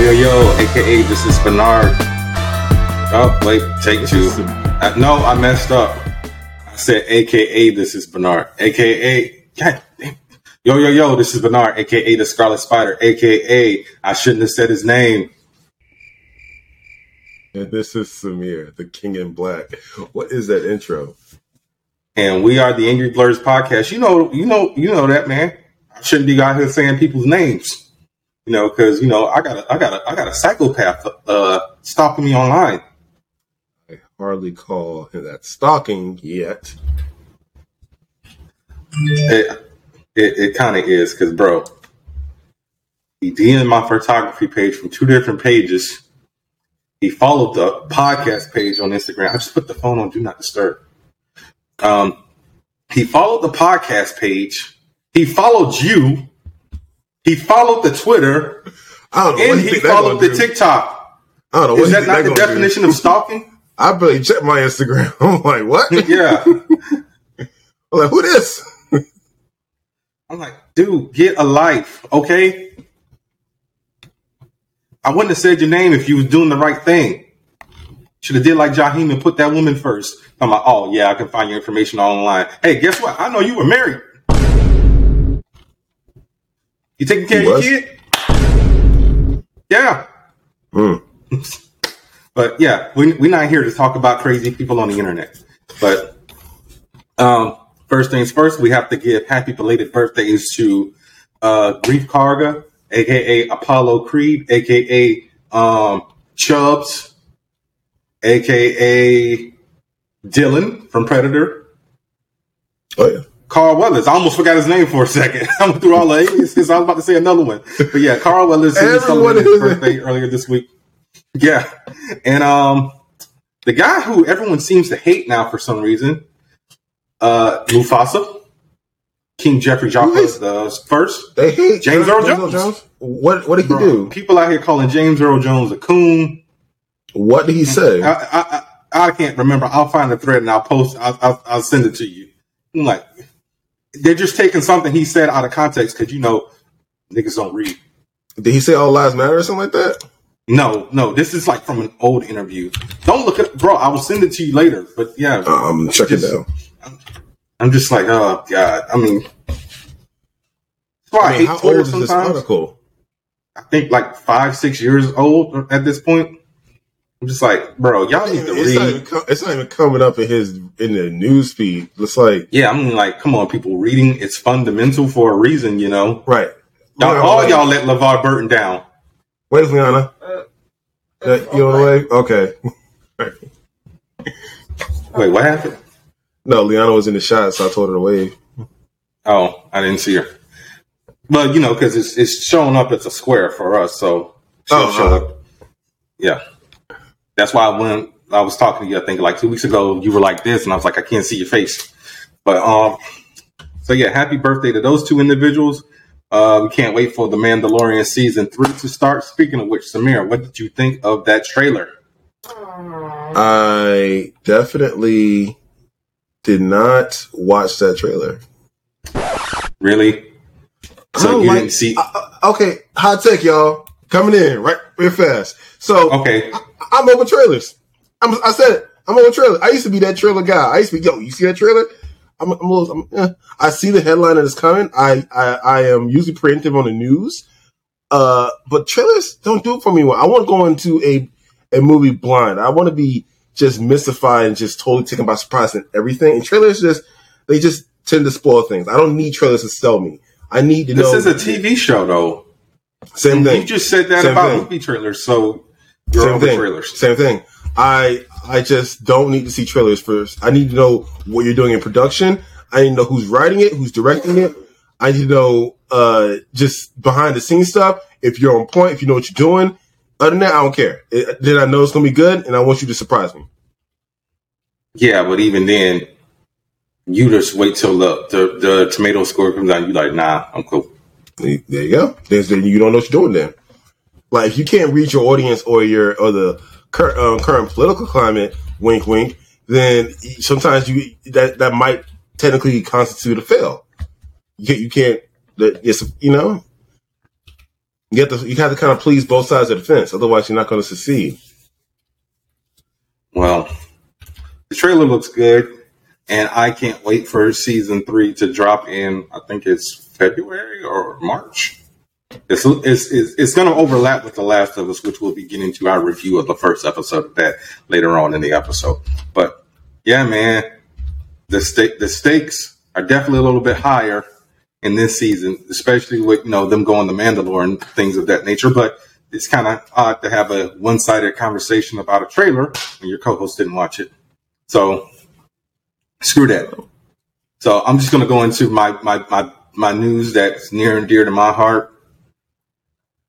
yo, yo, aka this is Bernard. Oh, wait, take two. Uh, no, I messed up. I said aka this is Bernard. Aka, God damn. Yo, yo, yo, this is Bernard, aka the Scarlet Spider, aka I shouldn't have said his name. And this is Samir, the King in Black. What is that intro? And we are the Angry Blerds podcast. You know, you know, you know that, man. I shouldn't be out here saying people's names. You know, because you know, I got a, I got a, I got a psychopath uh, stalking me online. I hardly call that stalking yet. It it, it kind of is because, bro, he DM'd my photography page from two different pages. He followed the podcast page on Instagram. I just put the phone on do not disturb. Um, he followed the podcast page. He followed you. He followed the Twitter, I don't know. and he followed the do? TikTok. I don't know. Is that not the gonna do? definition of stalking? I barely checked my Instagram. I'm like, what? yeah. I'm like, who this? I'm like, dude, get a life, okay? I wouldn't have said your name if you was doing the right thing. Should have did like Jaheim and put that woman first. I'm like, oh yeah, I can find your information online. Hey, guess what? I know you were married. You taking care He of was? your kid? Yeah. Hmm. But yeah, we, we're not here to talk about crazy people on the internet. But um, first things first, we have to give happy belated birthdays to uh, Greef Karga, aka Apollo Creed, aka um, Chubbs, aka Dylan from Predator. Oh yeah. Carl Weathers. I almost forgot his name for a second. I went through all the aliases. I was about to say another one. But yeah, Carl Weathers Everyone his is- birthday earlier this week. Yeah. And um the guy who everyone seems to hate now for some reason, uh Mufasa, King Jaffe Joffer the first. They hate James Earl Jones. What What did he Bro, do? People out here calling James Earl Jones a coon. What did he say? I, I, I, I can't remember. I'll find the thread and I'll post. I'll, I'll, I'll send it to you. I'm like, they're just taking something he said out of context because you know niggas don't read. Did he say all lives matter or something like that? No, no, this is like from an old interview. Don't look at, bro. I will send it to you later. But yeah, Uh, I'm checking Just- now. I'm just like, oh god. I mean, I, mean, how old is this article? I think like five, six years old at this point. I'm just like, bro, y'all need to It's read. even, co- it's not even coming up in his in the news feed. It's like Yeah, I'm like, come on, people. Reading it's fundamental for a reason, you know. right. Y'all, Liana, all wait. y'all let LeVar Burton down. Where's Liana? Uh, you on the way? Okay. Wait, what happened? No, Liana was in the shot, so I told her to wave. Oh, I didn't see her. But you know, because it's it's showing up as a square for us, so she'll Oh, show uh. up. Yeah, that's why when I was talking to you, I think like two weeks ago, you were like this, and I was like, I can't see your face. But um, so yeah, happy birthday to those two individuals. Uh, we can't wait for the Mandalorian season three to start. Speaking of which, Samir, what did you think of that trailer? I definitely did not watch that trailer. Really? So you like- didn't see? Uh, okay, hot tech, y'all. Coming in right real fast. So Okay, I, I'm over trailers. I'm, I said it. I'm over trailers. I used to be that trailer guy. I used to be, yo, you see that trailer? I'm, I'm a little, I'm, eh. I see the headline that is coming. I, I, I am usually preemptive on the news. Uh, but trailers don't do it for me. I want to go into a, a movie blind. I want to be just mystified and just totally taken by surprise and everything. And trailers just, they just tend to spoil things. I don't need trailers to sell me. I need to this know. is a TV show, though. Same thing. You just said that Same about thing. movie trailers, so you're Same over thing. trailers. Same thing. I I just don't need to see trailers first. I need to know what you're doing in production. I need to know who's writing it, who's directing it. I need to know uh, just behind the scenes stuff. If you're on point, if you know what you're doing. Other than that, I don't care. It, then I know it's gonna be good, and I want you to surprise me. Yeah, but even then, you just wait till the, the, the tomato score comes out. You're like, nah, I'm cool. There you go. There's then you don't know what you're doing then. Like if you can't reach your audience or your or the cur- um, current political climate, wink wink, then sometimes you that that might technically constitute a fail. You can't, you can't it's you know You have to you have to kind of please both sides of the fence, otherwise you're not going to succeed. Well, the trailer looks good, and I can't wait for season three to drop in. I think it's February or March. It's it's it's, going to overlap with The Last of Us, which we'll be getting to our review of the first episode of that later on in the episode. But yeah, man, the stake the stakes are definitely a little bit higher in this season, especially with you know them going to Mandalore and things of that nature. But it's kind of odd to have a one sided conversation about a trailer when your co host didn't watch it. So screw that. So I'm just going to go into my, my, my, my news that's near and dear to my heart.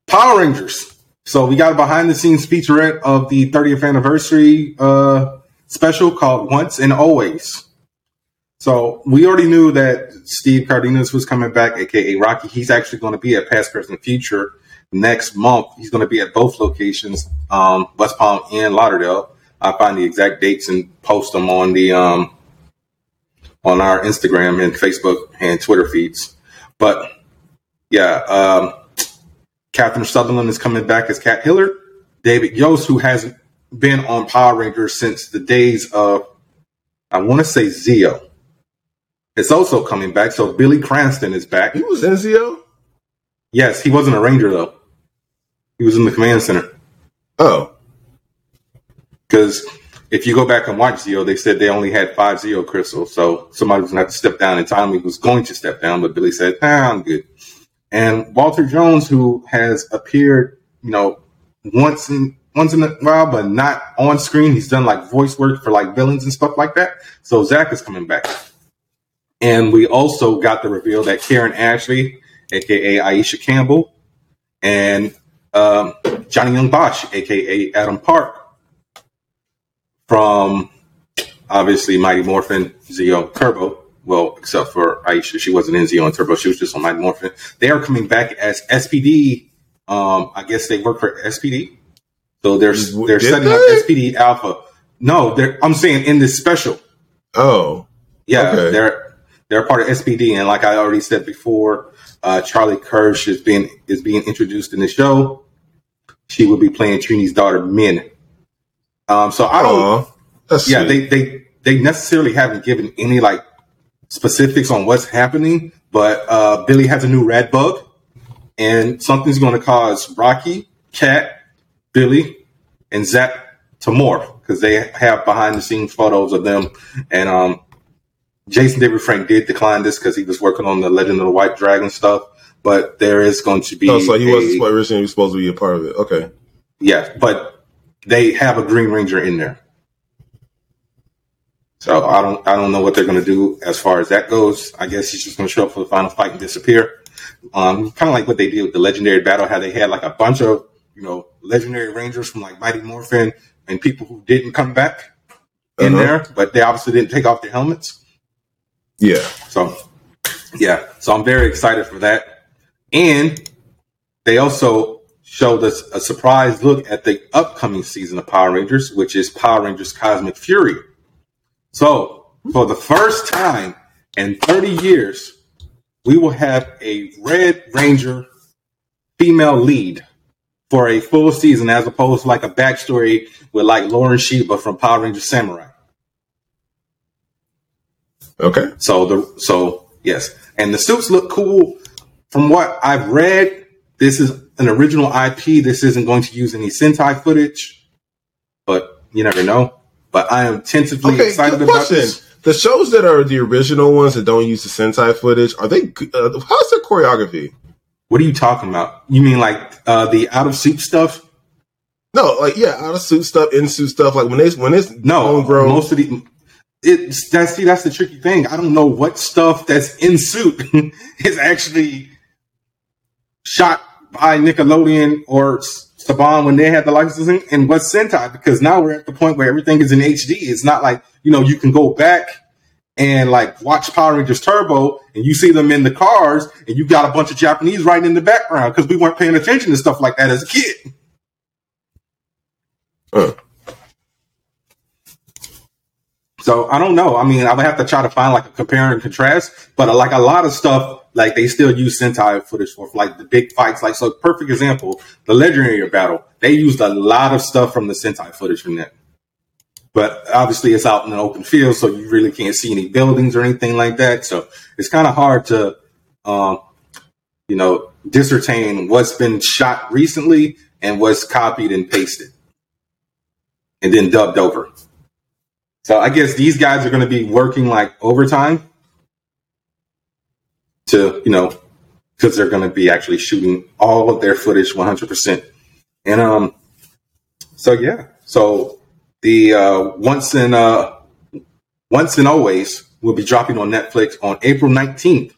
Power Rangers. So we got a behind the scenes featurette of the 30th anniversary uh, special called Once and Always. So we already knew that Steve Cardenas was coming back, aka Rocky. He's actually going to be at Past, Present, Future next month. He's going to be at both locations, um, West Palm and Lauderdale. I'll find the exact dates and post them on the um, on our Instagram and Facebook and Twitter feeds. But yeah, um, Catherine Sutherland is coming back as Cat Hillard. David Yost, who hasn't been on Power Rangers since the days of, I want to say Zeo. It's also coming back. So Billy Cranston is back. He was in Zeo? Yes, he wasn't a Ranger though. He was in the command center. Oh. Because if you go back and watch Zeo, they said they only had five Zeo crystals. So somebody was going to have to step down, and Tommy was going to step down, but Billy said, ah, I'm good. And Walter Jones, who has appeared, you know, once in once in a while, but not on screen. He's done like voice work for like villains and stuff like that. So Zach is coming back. And we also got the reveal that Karen Ashley, aka Aisha Campbell, and um, Johnny Yong Bosch, aka Adam Park, from obviously Mighty Morphin Zeo Turbo. Well, except for Aisha, she wasn't in Zeo and Turbo. She was just on Mighty Morphin. They are coming back as SPD. Um, I guess they work for SPD, so they're they're Did setting they? up SPD Alpha. No, they're, I'm saying in this special. Oh. Yeah, Okay. they're they're part of SPD, and like I already said before, uh, Charlie Kersh is being is being introduced in the show. She will be playing Trini's daughter, Minh. Um, so I don't. Aw. Yeah, sweet. they they they necessarily haven't given any like specifics on what's happening, but uh, Billy has a new red bug, and something's going to cause Rocky, Cat, Billy, and Zach to morph because they have behind the scenes photos of them. And um, Jason David Frank did decline this because he was working on the Legend of the White Dragon stuff. But there is going to be Oh, so he a- wasn't originally supposed to be a part of it. Okay. yeah, but they have a Green Ranger in there. So I don't I don't know what they're going to do as far as that goes. I guess he's just going to show up for the final fight and disappear. Um, kind of like what they did with the legendary battle, how they had like a bunch of you know legendary rangers from like Mighty Morphin and people who didn't come back in Uh-huh. there, but they obviously didn't take off their helmets. Yeah. So, yeah. So I'm very excited for that. And they also showed us a surprise look at the upcoming season of Power Rangers, which is Power Rangers Cosmic Fury. So, for the first time in 30 years, we will have a Red Ranger female lead for a full season as opposed to like a backstory with like Lauren Shiba from Power Rangers Samurai. Okay. So the so yes, and the suits look cool. From what I've read, this is an original IP. This isn't going to use any Sentai footage, but you never know. But I am tentatively Okay. excited Good about this. The shows that are the original ones that don't use the Sentai footage are they? Uh, how's their choreography? What are you talking about? You mean like uh, the out of suit stuff? No, like yeah, out of suit stuff, in suit stuff. Like when it's when it's No, homegrown. most of the. It's that's see that's the tricky thing. I don't know what stuff that's in suit is actually shot by Nickelodeon or Saban when they had the licensing, and what's Sentai because now we're at the point where everything is in HD. It's not like you know you can go back and like watch Power Rangers Turbo and you see them in the cars and you got a bunch of Japanese right in the background because we weren't paying attention to stuff like that as a kid. Uh, So I don't know. I mean, I would have to try to find like a compare and contrast, but uh, like a lot of stuff like they still use Sentai footage for like the big fights. Like so, perfect example, the legendary battle. They used a lot of stuff from the Sentai footage from that. But obviously, it's out in an open field, so you really can't see any buildings or anything like that. So it's kind of hard to, um, you know, discertain what's been shot recently and what's copied and pasted and then dubbed over. So I guess these guys are going to be working like overtime to, you know, because they're going to be actually shooting all of their footage 100%. And um, so yeah, so the uh, once and uh, once and always will be dropping on Netflix on April 19th.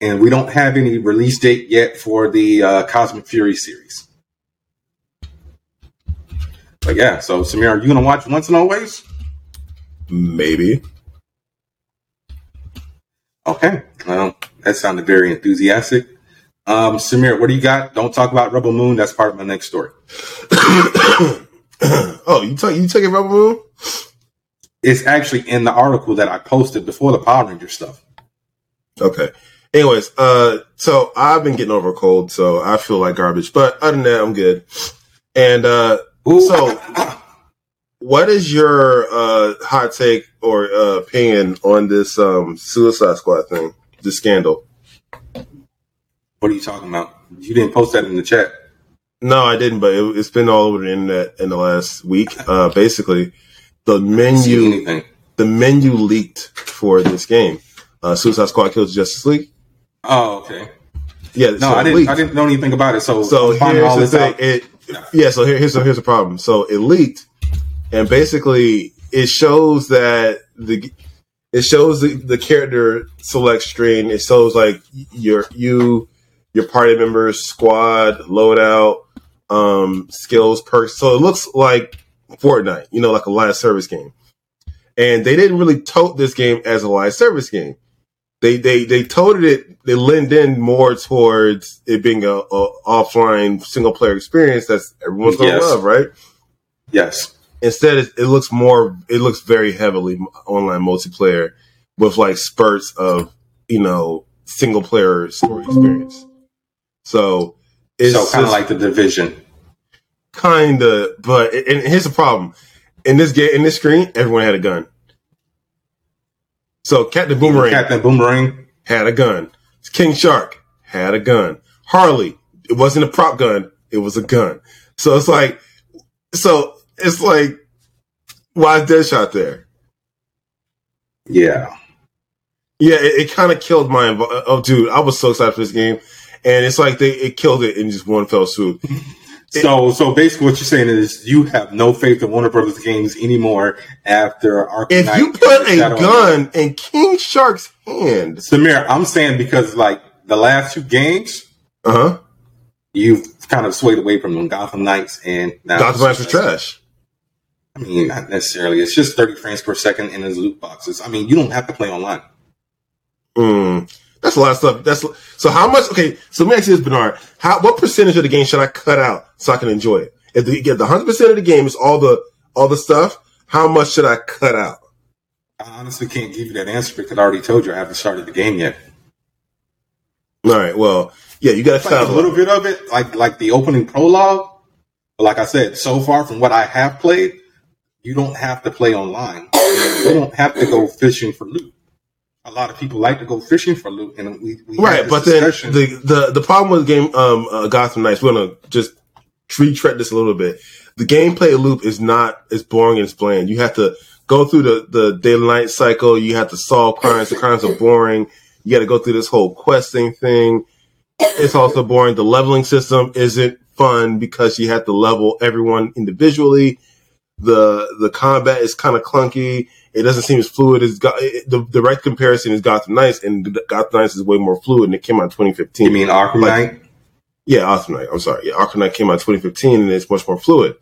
And we don't have any release date yet for the uh, Cosmic Fury series. But yeah, so Samir, are you gonna watch Once and Always? Maybe. Okay. Well, that sounded very enthusiastic. Um, Samir, what do you got? Don't talk about Rebel Moon. That's part of my next story. oh, you took you took it Rebel Moon? It's actually in the article that I posted before the Power Ranger stuff. Okay. Anyways, uh, so I've been getting over a cold, so I feel like garbage. But other than that, I'm good. And uh, Ooh. so, what is your uh, hot take or uh, opinion on this um, Suicide Squad thing, the scandal? What are you talking about? You didn't post that in the chat. No, I didn't, but it, has been all over the internet in the last week. Uh, basically, the menu, the menu leaked for this game. Uh, Suicide Squad kills Justice League. Oh, okay. Yeah, no, so I didn't. Leaked. I didn't know anything about it. So, so here's the thing. It, yeah. So here, here's a, here's a problem. So it leaked, and basically it shows that the it shows the, the character select screen. It shows like your you, your party members, squad, loadout, um, skills, perks. So it looks like Fortnite, you know, like a live service game. And they didn't really tote this game as a live service game they they they toted it. They leaned in more towards it being a, a offline single player experience that's everyone's gonna yes. love, right? Yes. Instead, it, it, looks more. It looks very heavily online multiplayer with like spurts of you know single player story experience. So it's so kind of like the division, kind of. But and here's the problem: in this game, in this screen, everyone had a gun. So Captain Boomerang, Captain Boomerang had a gun. King Shark had a gun. Harley, it wasn't a prop gun; it was a gun. So it's like, so it's like, why is Deadshot there? Yeah, yeah. It, it kind of killed my. Oh, dude, I was so excited for this game, and it's like they it killed it in just one fell swoop. So, so basically, what you're saying is you have no faith in Warner Brothers games anymore after Arkham If Knight you put a gun in King Shark's hand, Samir, I'm saying because like the last two games, uh huh, you've kind of swayed away from them. Gotham Knights and now Gotham Knights was trash. I mean, not necessarily. It's just 30 frames per second in his loot boxes. I mean, you don't have to play online. Hmm. That's a lot of stuff. That's so. How much? Okay, so let me ask you this, Bernard. How what percentage of the game should I cut out so I can enjoy it? If you get the hundred percent of the game is all the all the stuff, how much should I cut out? I honestly can't give you that answer because I already told you I haven't started the game yet. All right. Well, yeah, you got to cut a little bit of it, like like the opening prologue. But like I said, so far from what I have played, you don't have to play online. You don't have to go fishing for loot a lot of people like to go fishing for loot, and we, we right. But then the, the the problem with game um, uh, Gotham Knights, we're gonna just retread this a little bit. The gameplay loop is not as boring as bland. You have to go through the the day night cycle. You have to solve crimes. The crimes are boring. You got to go through this whole questing thing. It's also boring. The leveling system isn't fun because you have to level everyone individually. The the combat is kind of clunky it doesn't seem as fluid as got the direct comparison is Gotham Knights, and Gotham Knights is way more fluid, and it came out in 2015. You mean Arkham like, Knight? Yeah, Arkham Knight. I'm sorry. Yeah, Arkham Knight came out in 2015, and it's much more fluid.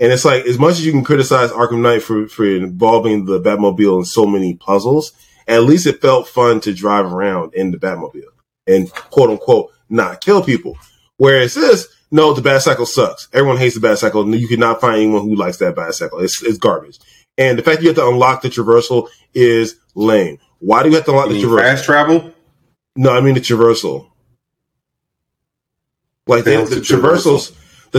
And it's like as much as you can criticize Arkham Knight for for involving the Batmobile in so many puzzles, at least it felt fun to drive around in the Batmobile and quote unquote not kill people. Whereas this, no, the Batcycle sucks. Everyone hates the Batcycle. You cannot find anyone who likes that Batcycle. It's it's garbage. And the fact you have to unlock the traversal is lame. Why do you have to unlock you the traversal? Fast travel? No, I mean the traversal. Like The the, the traversals,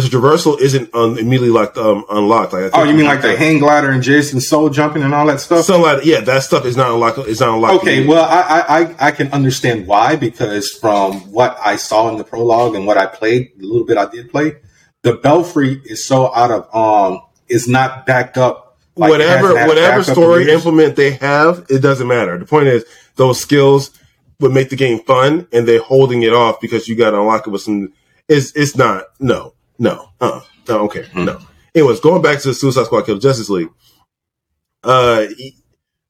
the traversal isn't un, immediately like um, unlocked. Like I think Oh, you mean like the hang glider and Jason Soul jumping and all that stuff? something like yeah, that stuff is not unlocked. It's not unlocked. Okay, well, I, I I- can understand why because from what I saw in the prologue and what I played, the little bit I did play, the belfry is so out of um is not backed up. like, whatever whatever story implement they have, it doesn't matter. The point is those skills would make the game fun, and they're holding it off because you got to unlock it with some. It's it's not no no uh no okay Hmm. no. Anyways, going back to the Suicide Squad Kill Justice League, uh,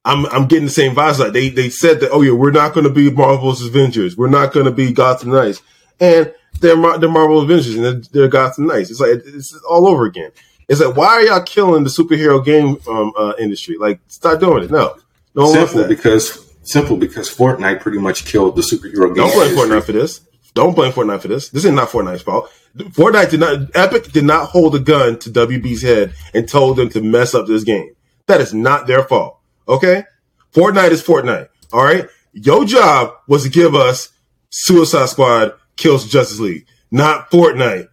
I'm I'm getting the same vibes. Like they they said that oh yeah we're not going to be Marvel's Avengers, we're not going to be Gotham Knights, and they're they're Marvel Avengers and they're, they're Gotham Knights. It's like it's all over again. It's like why are y'all killing the superhero game um, uh, industry? Like stop doing it. No, no one simple because simple because Fortnite pretty much killed the superhero game. Don't blame. Fortnite for this. Don't blame Fortnite for this. This is not Fortnite's fault. Fortnite did not. Epic did not hold a gun to WB's head and told them to mess up this game. That is not their fault. Okay, Fortnite is Fortnite. All right, your job was to give us Suicide Squad kills Justice League, not Fortnite.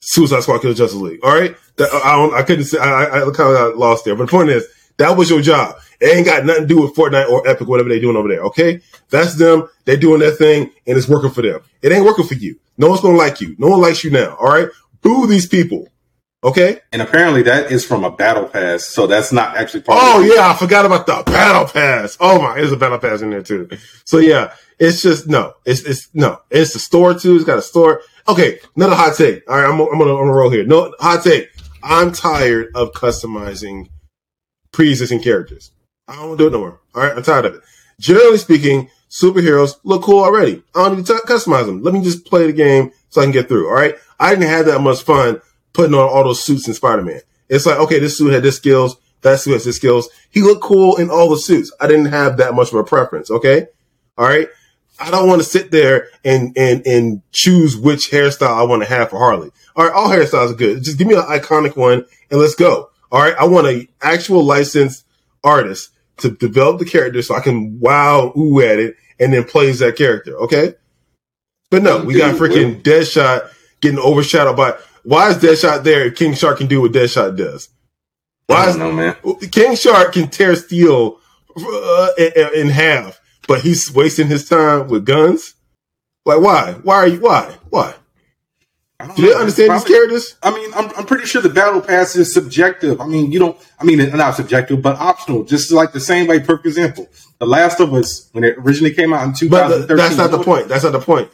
Suicide Squad kills Justice League. All right, that, I. I couldn't say. I, I, I kind of got lost there. But the point is, that was your job. It ain't got nothing to do with Fortnite or Epic, whatever they doing over there. Okay, that's them. They're doing their thing, and it's working for them. It ain't working for you. No one's gonna like you. No one likes you now. All right, boo these people. Okay. And apparently that is from a battle pass, so that's not actually part. Oh of it. yeah, I forgot about the battle pass. Oh my, there's a battle pass in there too. So yeah, it's just no, it's it's no, it's a store too. It's got a store. Okay, another hot take. All right, I'm I'm gonna, I'm gonna roll here. No hot take. I'm tired of customizing pre-existing characters. I don't want to do it no more. All right, I'm tired of it. Generally speaking, superheroes look cool already. I don't need to customize them. Let me just play the game so I can get through. All right, I didn't have that much fun putting on all those suits in Spider-Man. It's like, okay, this suit had this skills, that suit has this skills. He looked cool in all the suits. I didn't have that much of a preference. Okay, all right. I don't want to sit there and and and choose which hairstyle I want to have for Harley. All right, all hairstyles are good. Just give me an iconic one and let's go. All right, I want an actual licensed artist to develop the character so I can wow ooh at it and then plays that character. Okay, but no, we got freaking Deadshot getting overshadowed by. Why is Deadshot there? if King Shark can do what Deadshot does. I Why don't is know, man. King Shark can tear steel uh, in, in half, but he's wasting his time with guns. Like, why? Why are you? Why? Why? Do they understand these characters? I mean, I'm, I'm pretty sure the battle pass is subjective. I mean, you don't, I mean, not subjective, but optional. Just like the same way, perfect example. The Last of Us, when it originally came out in But 2013. the, that's not the point. That's not the point.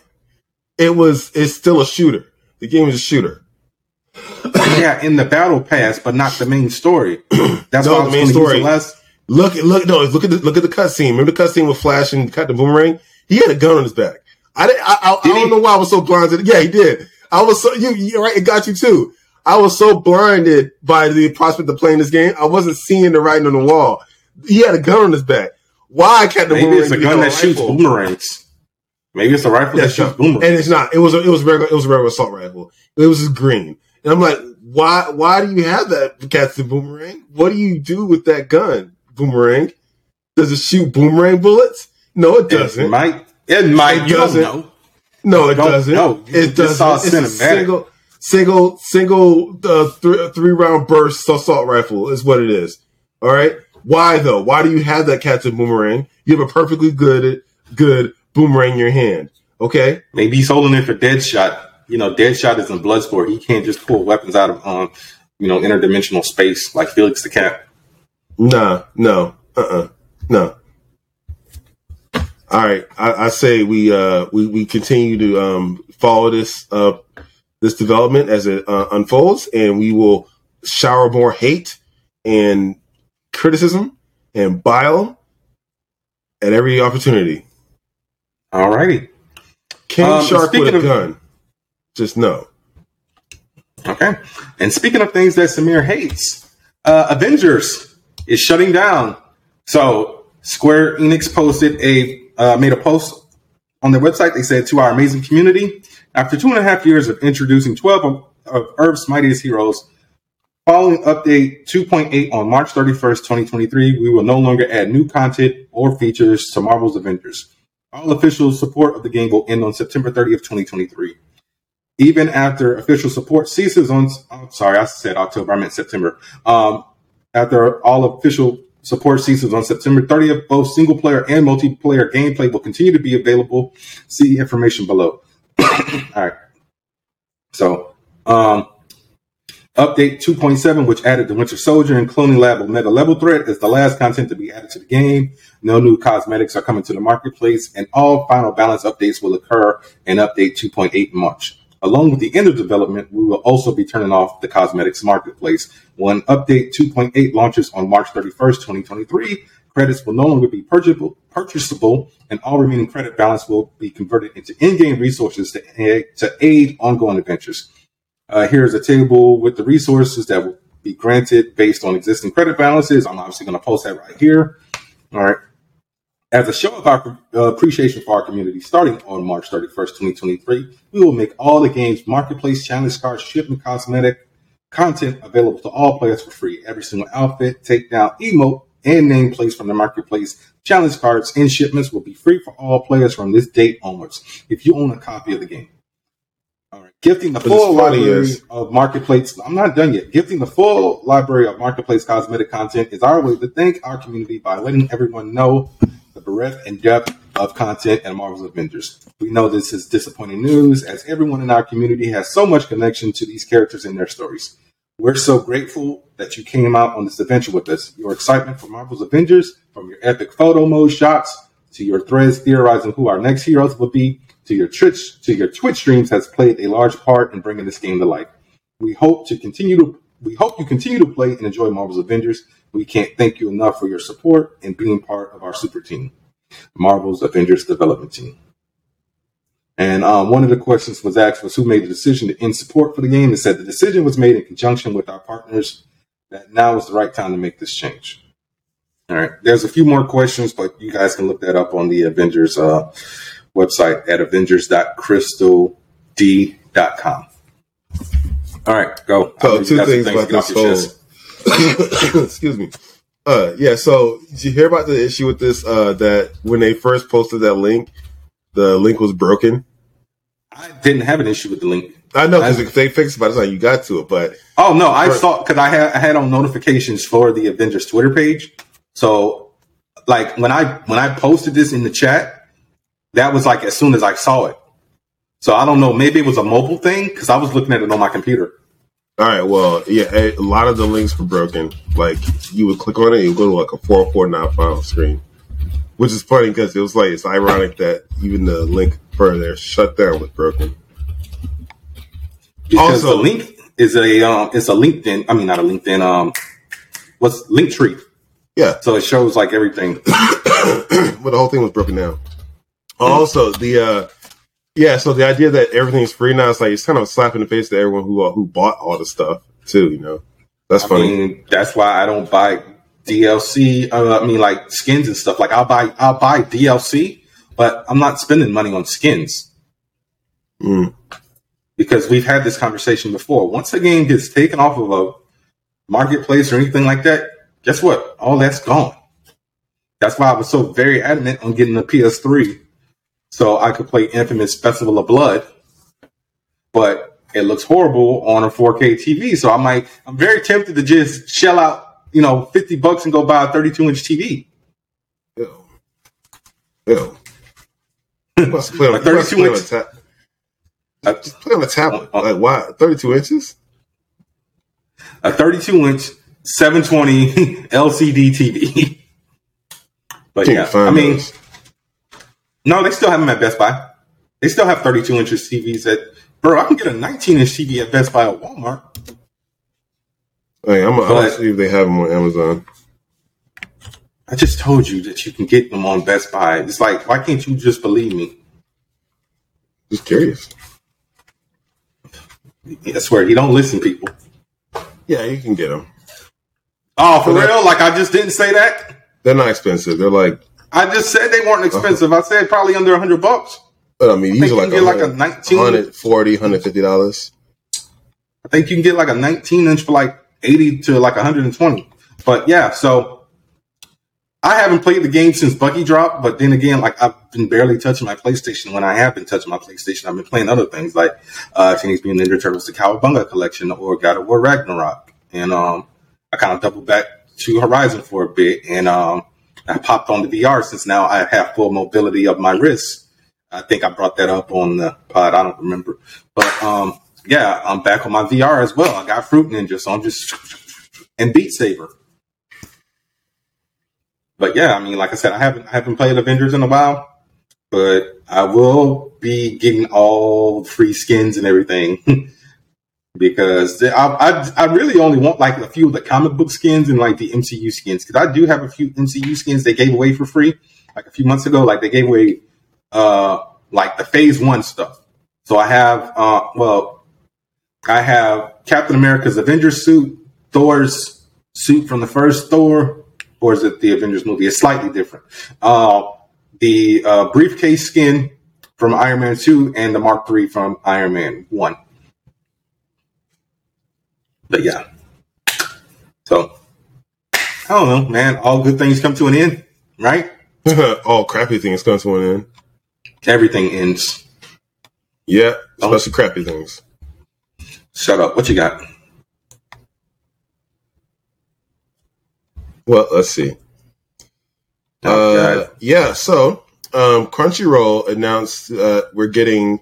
It was. It's still a shooter. The game is a shooter. yeah, in the battle pass, but not the main story. That's No, why the main story. the last. Look, look, no, look at the look at the cutscene. Remember the cutscene with Flash and cut the boomerang? He had a gun on his back. I didn't, I, I, I don't know why I was so blinded. Yeah, he did. I was so you, you right. It got you too. I was so blinded by the prospect of playing this game. I wasn't seeing the writing on the wall. He had a gun on his back. Why can't the Maybe it's a gun that shoots rifle? boomerangs. Maybe it's a rifle that That's shoots and it's not. It was a, it was regular. It was a regular assault rifle. It was just green, and I'm like, why? Why do you have that, Captain Boomerang? What do you do with that gun, Boomerang? Does it shoot boomerang bullets? No, it It doesn't. might. It might. It You don't doesn't. No, it don't doesn't. You It doesn't. saw a It's a single, single, single uh, th- three round burst assault rifle is what it is. All right. Why though? Why do you have that Captain Boomerang? You have a perfectly good, good boomerang in your hand. Okay. Maybe he's holding it for Deadshot. You know, Deadshot is in Bloodsport. He can't just pull weapons out of, um, you know, interdimensional space like Felix the Cat. Nah, no, uh, uh no. All right, I, I say we uh we we continue to um follow this uh this development as it uh, unfolds, and we will shower more hate and criticism and bile at every opportunity. Alrighty. King Um, Shark with a of- gun, just no. Okay. And speaking of things that Samir hates, uh, Avengers is shutting down. So Square Enix posted a uh, made a post on their website. They said to our amazing community, after two and a half years of introducing 12 of, of Earth's mightiest heroes, following update 2.8 on March 31st, 2023, we will no longer add new content or features to Marvel's Avengers. All official support of the game will end on September 30th, 2023. Even after official support ceases on, I'm sorry, I said October, I meant September. Um, after all official support ceases on September 30th, both single player and multiplayer gameplay will continue to be available. See information below. all right. So, um, Update 2.7, which added the Winter Soldier and Cloning Lab Meta Level Threat, is the last content to be added to the game. No new cosmetics are coming to the marketplace, and all final balance updates will occur in Update 2.8 in March. Along with the end of development, we will also be turning off the cosmetics marketplace. When Update 2.8 launches on March 31st, 2023, credits will no longer be purchasable, purchasable and all remaining credit balance will be converted into in-game resources to aid, to aid ongoing adventures. Uh, here's a table with the resources that will be granted based on existing credit balances. I'm obviously going to post that right here. All right. As a show of our uh, appreciation for our community, starting on March 31st, 2023, we will make all the game's marketplace challenge cards, shipment, cosmetic content available to all players for free. Every single outfit, takedown, emote, and nameplates from the marketplace challenge cards and shipments will be free for all players from this date onwards if you own a copy of the game. All right. Gifting the full library is, of marketplace. I'm not done yet. Gifting the full library of marketplace cosmetic content is our way to thank our community by letting everyone know the breadth and depth of content and Marvel's Avengers. We know this is disappointing news as everyone in our community has so much connection to these characters and their stories. We're so grateful that you came out on this adventure with us. Your excitement for Marvel's Avengers, from your epic photo mode shots to your threads theorizing who our next heroes will be, to your Twitch to your Twitch streams has played a large part in bringing this game to life. We hope to continue to we hope you continue to play and enjoy Marvel's Avengers. We can't thank you enough for your support and being part of our super team, Marvel's Avengers development team. And um, one of the questions was asked was who made the decision to end support for the game. It said the decision was made in conjunction with our partners that now is the right time to make this change. All right. There's a few more questions, but you guys can look that up on the Avengers uh, website at avengers.crystald.com. All right, go. So two things about this whole. Excuse me. Uh, yeah. So did you hear about the issue with this? Uh, that when they first posted that link, the link was broken. I didn't have an issue with the link. I know because they fixed it by the time you got to it, but oh no, I saw because I had I had on notifications for the Avengers Twitter page. So like when I when I posted this in the chat, that was like as soon as I saw it. So I don't know. Maybe it was a mobile thing because I was looking at it on my computer. All right. Well, yeah, a, lot of the links were broken. Like you would click on it, you would go to like a four four nine file screen, which is funny because it was like it's ironic that even the link for their shutdown was broken. Because also, the link is a um, it's a LinkedIn. I mean, not a LinkedIn. Um, what's Linktree? Yeah. So it shows like everything. but the whole thing was broken down. Also, the uh, yeah, so the idea that everything's free now is like it's kind of a slap in the face to everyone who uh, who bought all the stuff too. You know, that's funny. Mean, that's why I don't buy DLC. Uh, I mean, like skins and stuff. Like I'll buy I'll buy DLC, but I'm not spending money on skins. Mm. Because we've had this conversation before. Once a game gets taken off of a marketplace or anything like that, guess what? All that's gone. That's why I was so very adamant on getting a PS3 so I could play Infamous Festival of Blood, but it looks horrible on a 4K TV. So I might, I'm very tempted to just shell out, you know, 50 bucks and go buy a 32 inch TV. Ew. Ew. must play on, a 32 inch. Ta- just play on a tablet. Uh, uh, like, why? 32 inches? A 32 inch 720 LCD TV. but Can't yeah, I mean, those. No, they still have them at Best Buy. They still have 32 inch TVs at, bro, I can get a 19 inch TV at Best Buy at Walmart. Hey, I'm to see if they have them on Amazon. I just told you that you can get them on Best Buy. It's like, why can't you just believe me? Just curious. I swear, you don't listen, people. Yeah, you can get them. Oh, for real? Like I just didn't say that? They're not expensive. They're like I just said they weren't expensive. I said probably under hundred bucks. But I mean, these I are like, get like a 19 140 150 dollars. I think you can get like a 19 inch for like 80 to like 120. But yeah, so I haven't played the game since Bucky dropped, but then again, like I've been barely touching my PlayStation. When I have been touching my PlayStation, I've been playing other things like uh, Teenage Mutant Ninja Turtles: The Cowabunga Collection or God of War Ragnarok, and um, I kind of doubled back to Horizon for a bit, and um, I popped on the VR since now I have full mobility of my wrists. I think I brought that up on the pod. I don't remember, but um, yeah, I'm back on my VR as well. I got Fruit Ninja, so I'm just and Beat Saber but yeah, I mean, like I said, I haven't I haven't played Avengers in a while, but I will be getting all free skins and everything because I, I, I really only want like a few of the comic book skins and like the MCU skins because I do have a few MCU skins they gave away for free like a few months ago. Like they gave away uh like the Phase One stuff. So I have uh well, I have Captain America's Avengers suit, Thor's suit from the first Thor or is it the Avengers movie? It's slightly different. Uh, the uh, briefcase skin from Iron Man 2 and the Mark 3 from Iron Man 1. But yeah. So, I don't know, man. All good things come to an end, right? All crappy things come to an end. Everything ends. Yeah, especially oh. crappy things. Shut up. What you got? Well, let's see. Oh, uh, yeah, so um, Crunchyroll announced uh, we're getting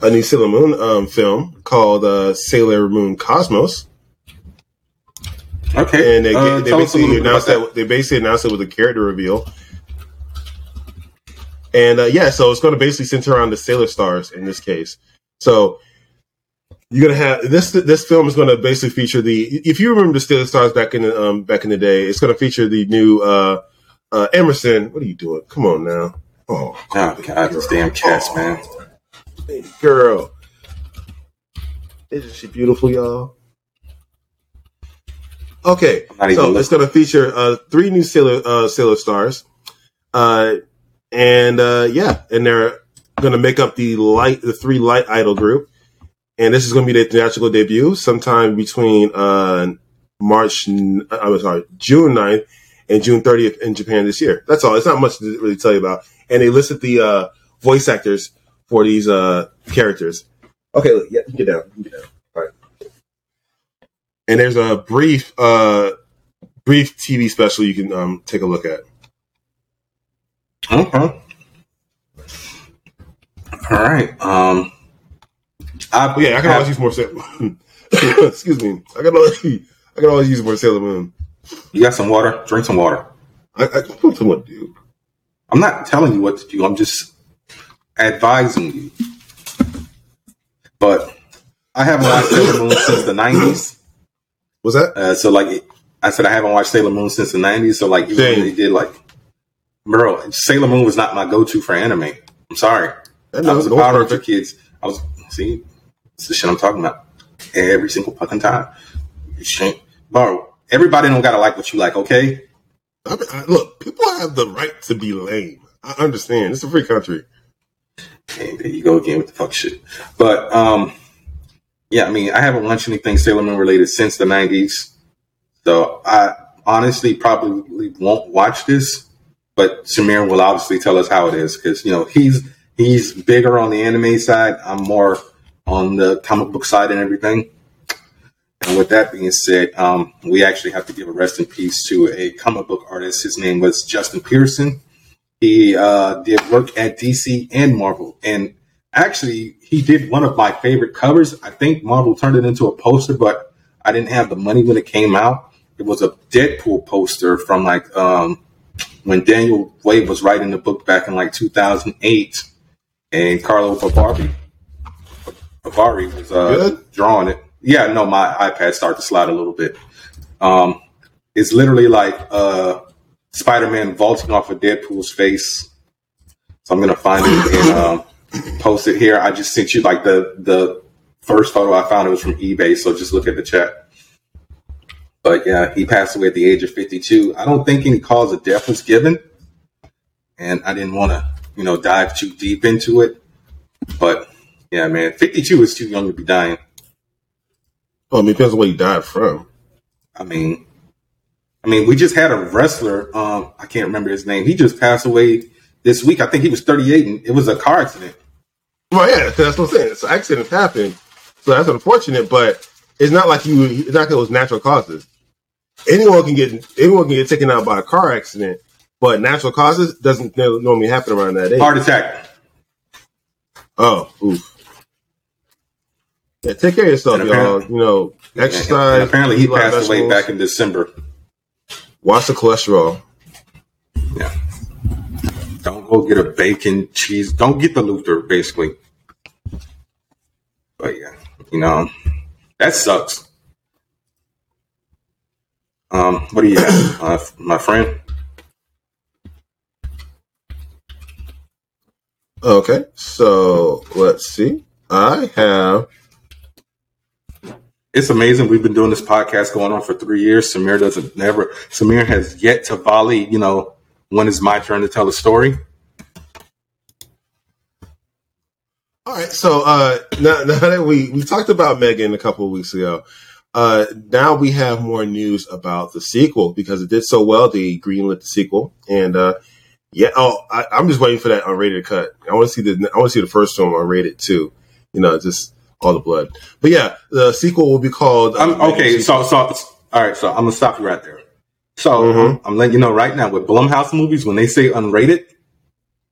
a new Sailor Moon um, film called uh, Sailor Moon Cosmos. Okay, and they, uh, they basically announced that. that. they basically announced it with a character reveal. And uh, yeah, so it's going to basically center around the Sailor Stars in this case. So you're gonna have this. This film is going to basically feature the. If you remember the Sailor Stars back in the um, back in the day, it's going to feature the new uh, uh, Emerson. What are you doing? Come on now. Oh, God, God this damn cats, oh, man. Baby girl, isn't she beautiful, y'all? Okay, so it's going to feature uh, three new Sailor uh, Sailor Stars, uh, and uh, yeah, and they're going to make up the light the three light idol group and this is going to be their theatrical debut sometime between uh, March, I'm sorry, June 9th and June 30th in Japan this year. That's all. It's not much to really tell you about. And they listed the uh, voice actors for these uh, characters. Okay, look, yeah, get down, get down. And there's a brief, uh, brief TV special you can um, take a look at. Okay. All right. Um, I, yeah, I can always use more Sailor Moon. Excuse me. I can always I can always use more Sailor Moon. You got some water? Drink some water. I, I don't know what to do. I'm not telling you what to do. I'm just advising you. But I haven't watched Sailor Moon since the '90s. Was that? Uh, so like, I said I haven't watched Sailor Moon since the '90s. So like, they did like, bro, Sailor Moon was not my go-to for anime. I'm sorry. I, I was a Power Ranger kids. I was see it's the shit I'm talking about. Every single fucking time. Bro, everybody don't gotta like what you like, okay? I mean, I, look, people have the right to be lame. I understand. It's a free country. And there you go again with the fuck shit. But um, yeah, I mean, I haven't watched anything Sailor Moon related since the '90s, so I honestly probably won't watch this. But Samir will obviously tell us how it is because you know he's he's bigger on the anime side. I'm more on the comic book side and everything. And with that being said, um, we actually have to give a rest in peace to a comic book artist. His name was Jason Pearson. He uh, did work at DC and Marvel. And actually, he did one of my favorite covers. I think Marvel turned it into a poster, but I didn't have the money when it came out. It was a Deadpool poster from like um, when Daniel Way was writing the book back in like 2008 and Carlo Barbie Bari was uh, drawing it. Yeah, no, my iPad started to slide a little bit. Um, it's literally like uh, Spider Man vaulting off of Deadpool's face. So I'm gonna find it um, post it here. I just sent you like the the first photo I found. It was from eBay, so just look at the chat. But yeah, he passed away at the age of 52. I don't think any cause of death was given, and I didn't want to, you know, dive too deep into it. But yeah, man, fifty-two is too young to be dying. Well, I mean, depends on what he died from. I mean, I mean, we just had a wrestler. Um, I can't remember his name. He just passed away this week. I think he was 38, and it was a car accident. Well, yeah, that's what I'm saying. So accidents happen, so that's unfortunate. But it's not like you. It's not like it was natural causes. Anyone can get anyone can get taken out by a car accident, but natural causes doesn't normally happen around that age. Heart attack. Oh, oof. Yeah, take care of yourself, y'all. You know, exercise. Apparently, he passed away back in December. Watch the cholesterol. Yeah. Go get a bacon cheese. Don't get the Luther, basically. But yeah, you know, that sucks. Um, what do you have, uh, my friend? Okay, so let's see. I have. It's amazing. We've been doing this podcast going on for three years. Samir doesn't never. Samir has yet to volley. You know, when is my turn to tell a story? All right. So uh, now, now that we we talked about Megan a couple of weeks ago, uh, now we have more news about the sequel because it did so well. They greenlit the sequel, and uh, yeah. Oh, I, am just waiting for that unrated cut. I want to see the I want to see the first film unrated too. You know, just all the blood. But yeah, the sequel will be called. Uh, okay, so so all right. So I'm gonna stop you right there. So mm-hmm. I'm letting you know right now with Blumhouse movies when they say unrated,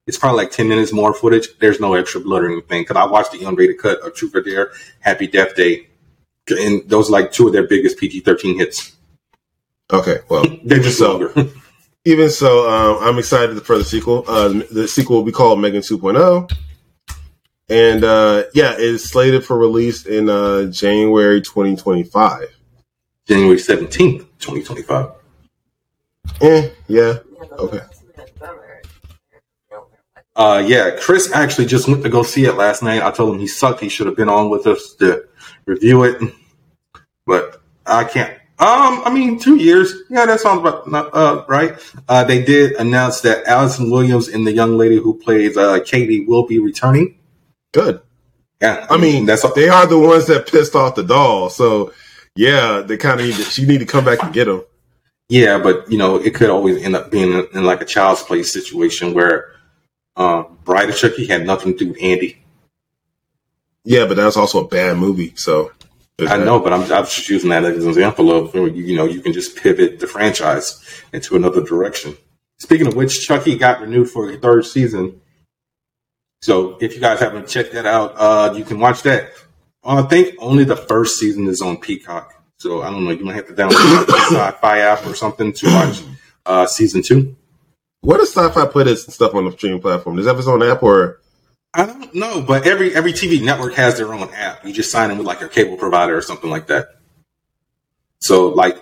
it's probably like 10 minutes more footage. There's no extra blood or anything because I watched the unrated cut of Truth or Dare, Happy Death Day, and those are like two of their biggest PG-13 hits. Okay, well, they're just so, longer. even so, um, I'm excited for the sequel. Uh, the sequel will be called Megan 2.0. And uh, yeah, it's slated for release in uh, January 2025. January 17th, 2025. Eh, yeah. Okay. Uh, yeah, Chris actually just went to go see it last night. I told him he sucked. He should have been on with us to review it, but I can't. Um, I mean, two years. Yeah, that sounds about uh, right. Uh, they did announce that Allison Williams and the young lady who plays uh, Katie will be returning. Good. Yeah, I mean, that's they are the ones that pissed off the doll. So yeah, they kind of need to, she need to come back and get them. Yeah, but you know, it could always end up being in, in like a child's play situation where um, Bride of Chucky had nothing to do with Andy. Yeah, but that's also a bad movie. So I know, but I'm, I'm just using that as an example of you know you can just pivot the franchise into another direction. Speaking of which, Chucky got renewed for a third season. So if you guys haven't checked that out, uh, you can watch that. Uh, I think only the first season is on Peacock. So I don't know. You might have to download the Syfy app or something to watch uh, season two. What does Syfy put its stuff on the streaming platform? Is that its own app or? I don't know, but every every TV network has their own app. You just sign in with like your cable provider or something like that. So like,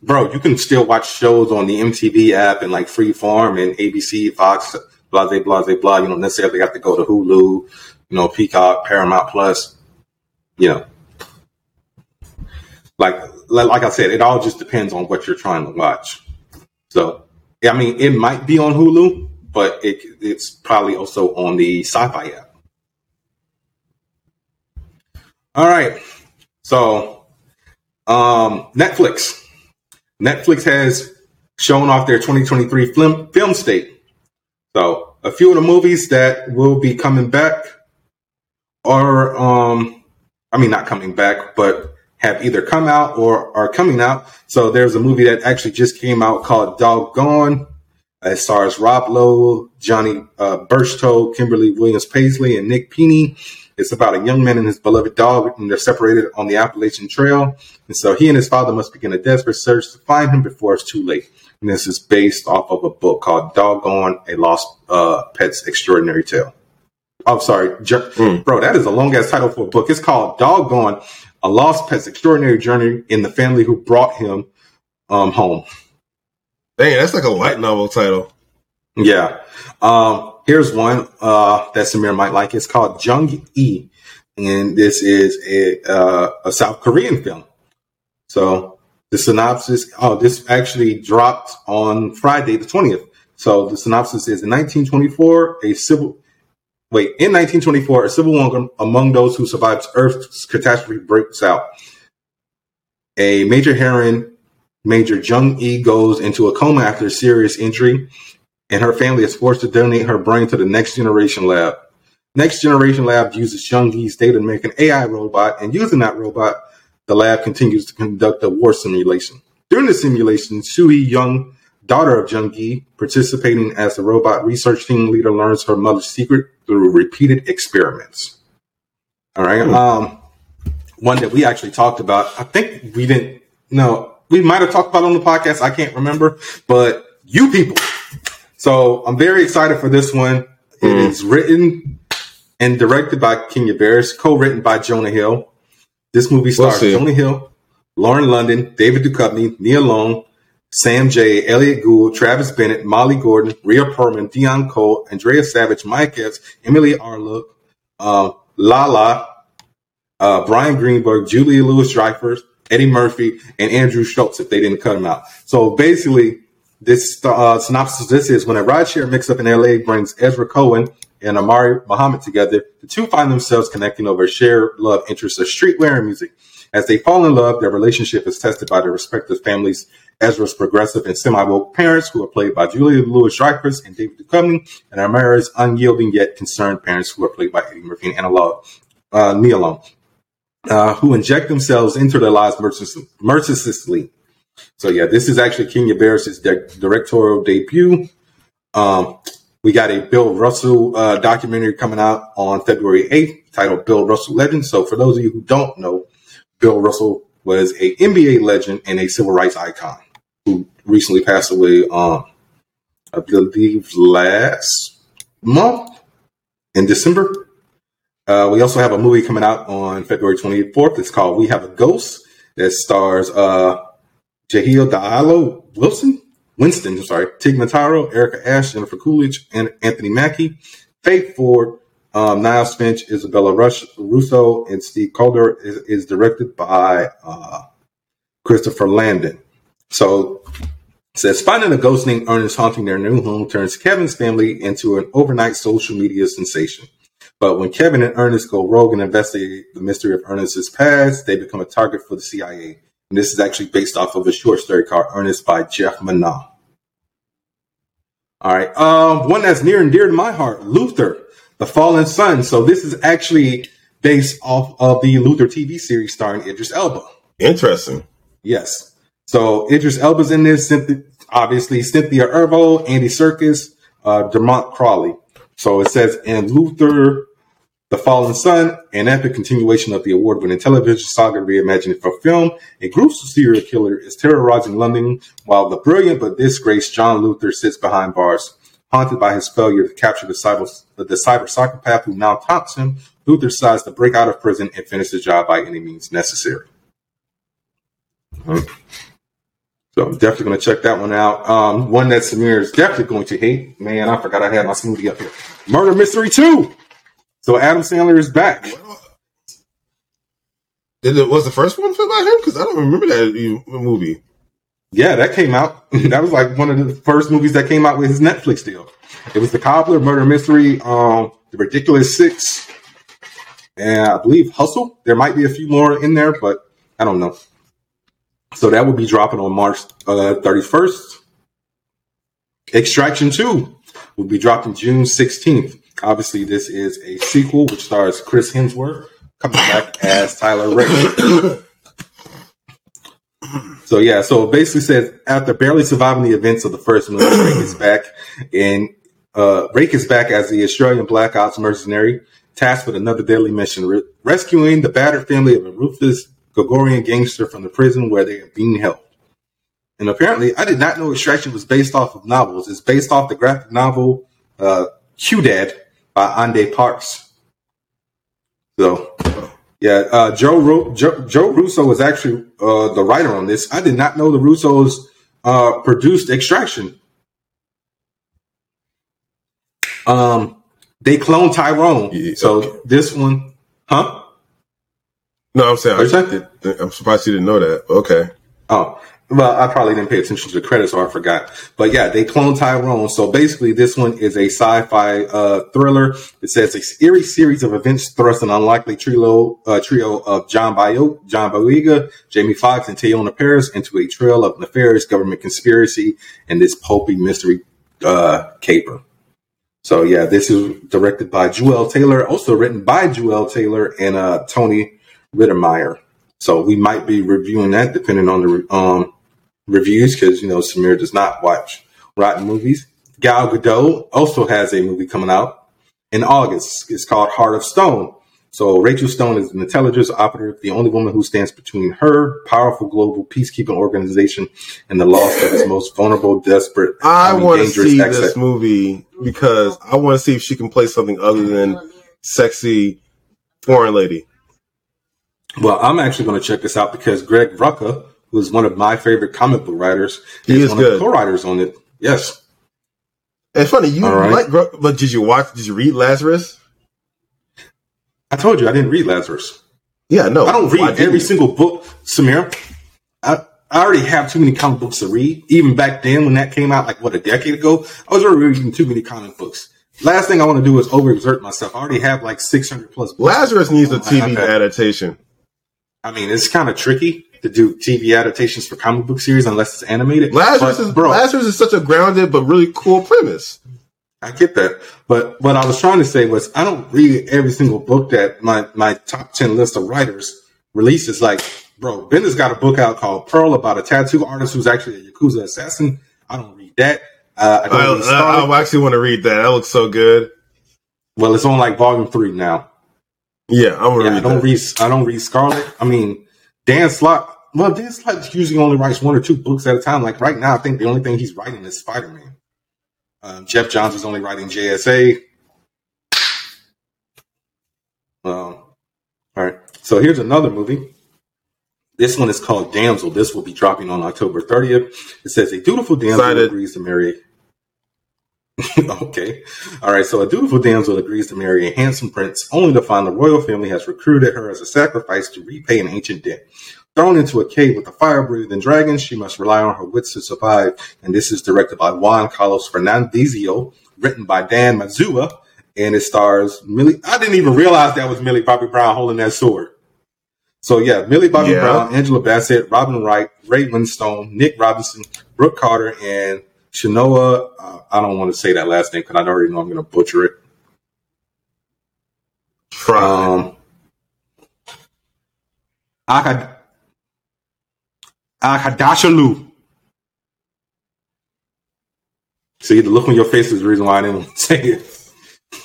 bro, you can still watch shows on the MTV app and like Freeform and ABC, Fox, blah blah blah blah blah. You don't necessarily have to go to Hulu, you know, Peacock, Paramount Plus. You know, like like I said, it all just depends on what you're trying to watch. So I mean, it might be on Hulu, but it, it's probably also on the Syfy app. All right, so um, Netflix. Netflix has shown off their 2023 film film state. So a few of the movies that will be coming back are, um, I mean, not coming back, but have either come out or are coming out. So there's a movie that actually just came out called Doggone. It stars Rob Lowe, Johnny uh, Berchtold, Kimberly Williams Paisley, and Nick Peine. It's about a young man and his beloved dog, and they're separated on the Appalachian Trail. And so he and his father must begin a desperate search to find him before it's too late. And this is based off of a book called Doggone, A Lost uh, Pet's Extraordinary Tale. I'm sorry, jer- mm. bro, that is a long ass title for a book. It's called Doggone, a lost pet's extraordinary journey in the family who brought him um, home. Dang, that's like a light novel title. Yeah. Um, here's one uh, that Samir might like. It's called Jung E, and this is a, uh, a South Korean film. So the synopsis. Oh, this actually dropped on Friday the twentieth. So the synopsis is in 1924, a civil wait, in 1924, a civil war among those who survived Earth's catastrophe breaks out. A major heroine Major Jung E goes into a coma after a serious injury, and her family is forced to donate her brain to the Next Generation Lab. Next Generation Lab uses Jung E's data to make an AI robot, and using that robot, the lab continues to conduct a war simulation. During the simulation, Sui Young, daughter of Jung Gi, participating as the robot research team leader, learns her mother's secret through repeated experiments. All right. Um, one that we actually talked about. I think we didn't. No, we might have talked about on the podcast. I can't remember, but you people. So I'm very excited for this one. It Mm. is written and directed by Kenya Barris, co-written by Jonah Hill. This movie stars see. Jonah Hill, Lauren London, David Duchovny, Nia Long, Sam Jay, Elliott Gould, Travis Bennett, Molly Gordon, Rhea Perlman, Deon Cole, Andrea Savage, Mike Epps, Emily Arlook, uh, Lala, uh, Bryan Greenberg, Julia Louis Dreyfus, Eddie Murphy, and Andrew Schulz if they didn't cut him out. So basically, this uh, synopsis this is when a rideshare mix up in LA brings Ezra Cohen and Amari Muhammad together, the two find themselves connecting over a shared love interest of streetwear and music. As they fall in love, their relationship is tested by their respective families. Ezra's progressive and semi-woke parents, who are played by Julia Louis Dreyfus and David Duchovny, and Amara's unyielding yet concerned parents, who are played by Eddie Murphy and Anna Law, uh, uh, who inject themselves into their lives mercil- mercilessly. So yeah, this is actually Kenya Barris's di- directorial debut. Um, we got a Bill Russell uh, documentary coming out on February 8th titled Bill Russell Legend. So for those of you who don't know, Bill Russell was a NBA legend and a civil rights icon who recently passed away um, I believe last month in December. Uh, we also have a movie coming out on February 24th. It's called We Have a Ghost that stars uh, Jahil Diallo Wilson, Winston, I'm sorry, Tig Notaro, Erica Ash, Jennifer Coolidge, and Anthony Mackie, Faith Ford, um, Niles Fitch, Isabella Rush, Russo, and Steve Coulter is, is directed by uh, Christopher Landon. So it says finding a ghost named Ernest haunting their new home turns Kevin's family into an overnight social media sensation. But when Kevin and Ernest go rogue and investigate the mystery of Ernest's past, they become a target for the CIA. And this is actually based off of a short story called Ernest by Geoff Manaugh. All right. Um, one that's near and dear to my heart, Luther, The Fallen Sun. So this is actually based off of the Luther TV series starring Idris Elba. Interesting. Yes. So Idris Elba's in this. Obviously, Cynthia Erivo, Andy Serkis, uh, Dermot Crowley. So it says in Luther, The Fallen Sun, an epic continuation of the award-winning television saga reimagined for film, a gruesome serial killer is terrorizing London while the brilliant but disgraced John Luther sits behind bars. Haunted by his failure to capture the cyber, the cyber psychopath who now taunts him, Luther decides to break out of prison and finish the job by any means necessary. So I'm definitely going to check that one out. Um, one that Samir is definitely going to hate. Man, I forgot I had my smoothie up here. Murder Mystery 2. So Adam Sandler is back. Did it was the first one about him? Because I don't remember that movie. Yeah, that came out. that was like one of the first movies that came out with his Netflix deal. It was The Cobbler, Murder Mystery, um, The Ridiculous Six, and I believe Hustle. There might be a few more in there, but I don't know. So that will be dropping on March uh, 31st. Extraction 2 will be dropping June 16th. Obviously, this is a sequel which stars Chris Hemsworth coming back as Tyler Rake. So yeah, so it basically says after barely surviving the events of the first movie, Rake is back, and uh, Rake is back as the Australian Black Ops mercenary, tasked with another deadly mission: re- rescuing the battered family of a ruthless Gregorian gangster from the prison where they are being held. And apparently, I did not know Extraction was based off of novels. It's based off the graphic novel uh, Ciudad by Ande Parks. So yeah, uh, Joe, Ru- Joe Joe Russo was actually uh, the writer on this. I did not know the Russos uh, produced Extraction. Um, they cloned Tyrone, Yeah, so okay. this one, huh? No, I'm saying What'd I, I'm surprised you didn't know that. Okay. Oh, well, I probably didn't pay attention to the credits, or I forgot. But yeah, they cloned Tyrone. So basically, this one is a sci-fi uh, thriller. It says a eerie series of events thrust an unlikely trio uh, trio of John Bio, John Boyega, Jamie Foxx, and Teyonah Parris into a trail of nefarious government conspiracy and this pulpy mystery uh, caper. So yeah, this is directed by Juel Taylor, also written by Juel Taylor and uh, Tony Rettenmaier. So we might be reviewing that depending on the um, reviews because you know Samir does not watch rotten movies. Gal Gadot also has a movie coming out in August. It's called Heart of Stone. So Rachel Stone is an intelligence operative, the only woman who stands between her powerful global peacekeeping organization and the loss of its most vulnerable, desperate. I, I mean, want to see this movie because I want to see if she can play something other than sexy foreign lady. Well, I'm actually going to check this out because Greg Rucka, who's one of my favorite comic book writers, he is, one good. of the co-writers on it. Yes. It's funny you right. like, but did you watch? Did you read Lazarus? I told you I didn't read Lazarus. Yeah, no, I don't read every single book, Samir. I, I already have too many comic books to read. Even back then, when that came out, like what a decade ago, I was already reading too many comic books. Last thing I want to do is overexert myself. I already have like six hundred plus. Books. Lazarus needs a oh TV adaptation. I mean, it's kind of tricky to do TV adaptations for comic book series unless it's animated. Lazarus but, is bro, Lazarus is such a grounded but really cool premise. I get that, but what I was trying to say was I don't read every single book that my my top ten list of writers releases. Like, bro, Bendis got a book out called Pearl about a tattoo artist who's actually a yakuza assassin. I don't read that. Uh, I, don't I, I, I actually want to read that. That looks so good. Well, it's on like volume three now. Yeah, I'm yeah, I don't that. read. I don't read Scarlet. I mean, Dan Slott. Well, Dan Slott usually only writes one or two books at a time. Like right now, I think the only thing he's writing is Spider Man. Um, Geoff Johns is only writing JSA. Um, all right. So here's another movie. This one is called Damsel. This will be dropping on October 30th. It says a dutiful damsel agrees to marry okay. All right. So a dutiful damsel agrees to marry a handsome prince, only to find the royal family has recruited her as a sacrifice to repay an ancient debt. Thrown into a cave with a fire breathing dragon, she must rely on her wits to survive. And this is directed by Juan Carlos Fernandezio, written by Dan Mazeau, and it stars Millie. I didn't even realize that was Millie Bobby Brown holding that sword. So yeah, Millie Bobby yeah. Brown, Angela Bassett, Robin Wright, Ray Winstone, Nick Robinson, Brooke Carter, and Chinoa, uh, I don't want to say that last name because I already know I'm going to butcher it. From um, Akadashalu. See, the look on your face is the reason why I didn't say it.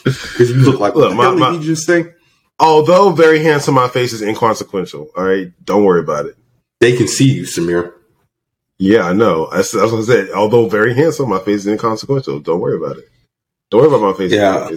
Because you look like, look, what my, did you just say? Although very handsome, my face is inconsequential. All right, don't worry about it. They can see you, Samir. Yeah, I know. That's, that's what I said. Although very handsome, my face is inconsequential. Don't worry about it. Don't worry about my face. Yeah.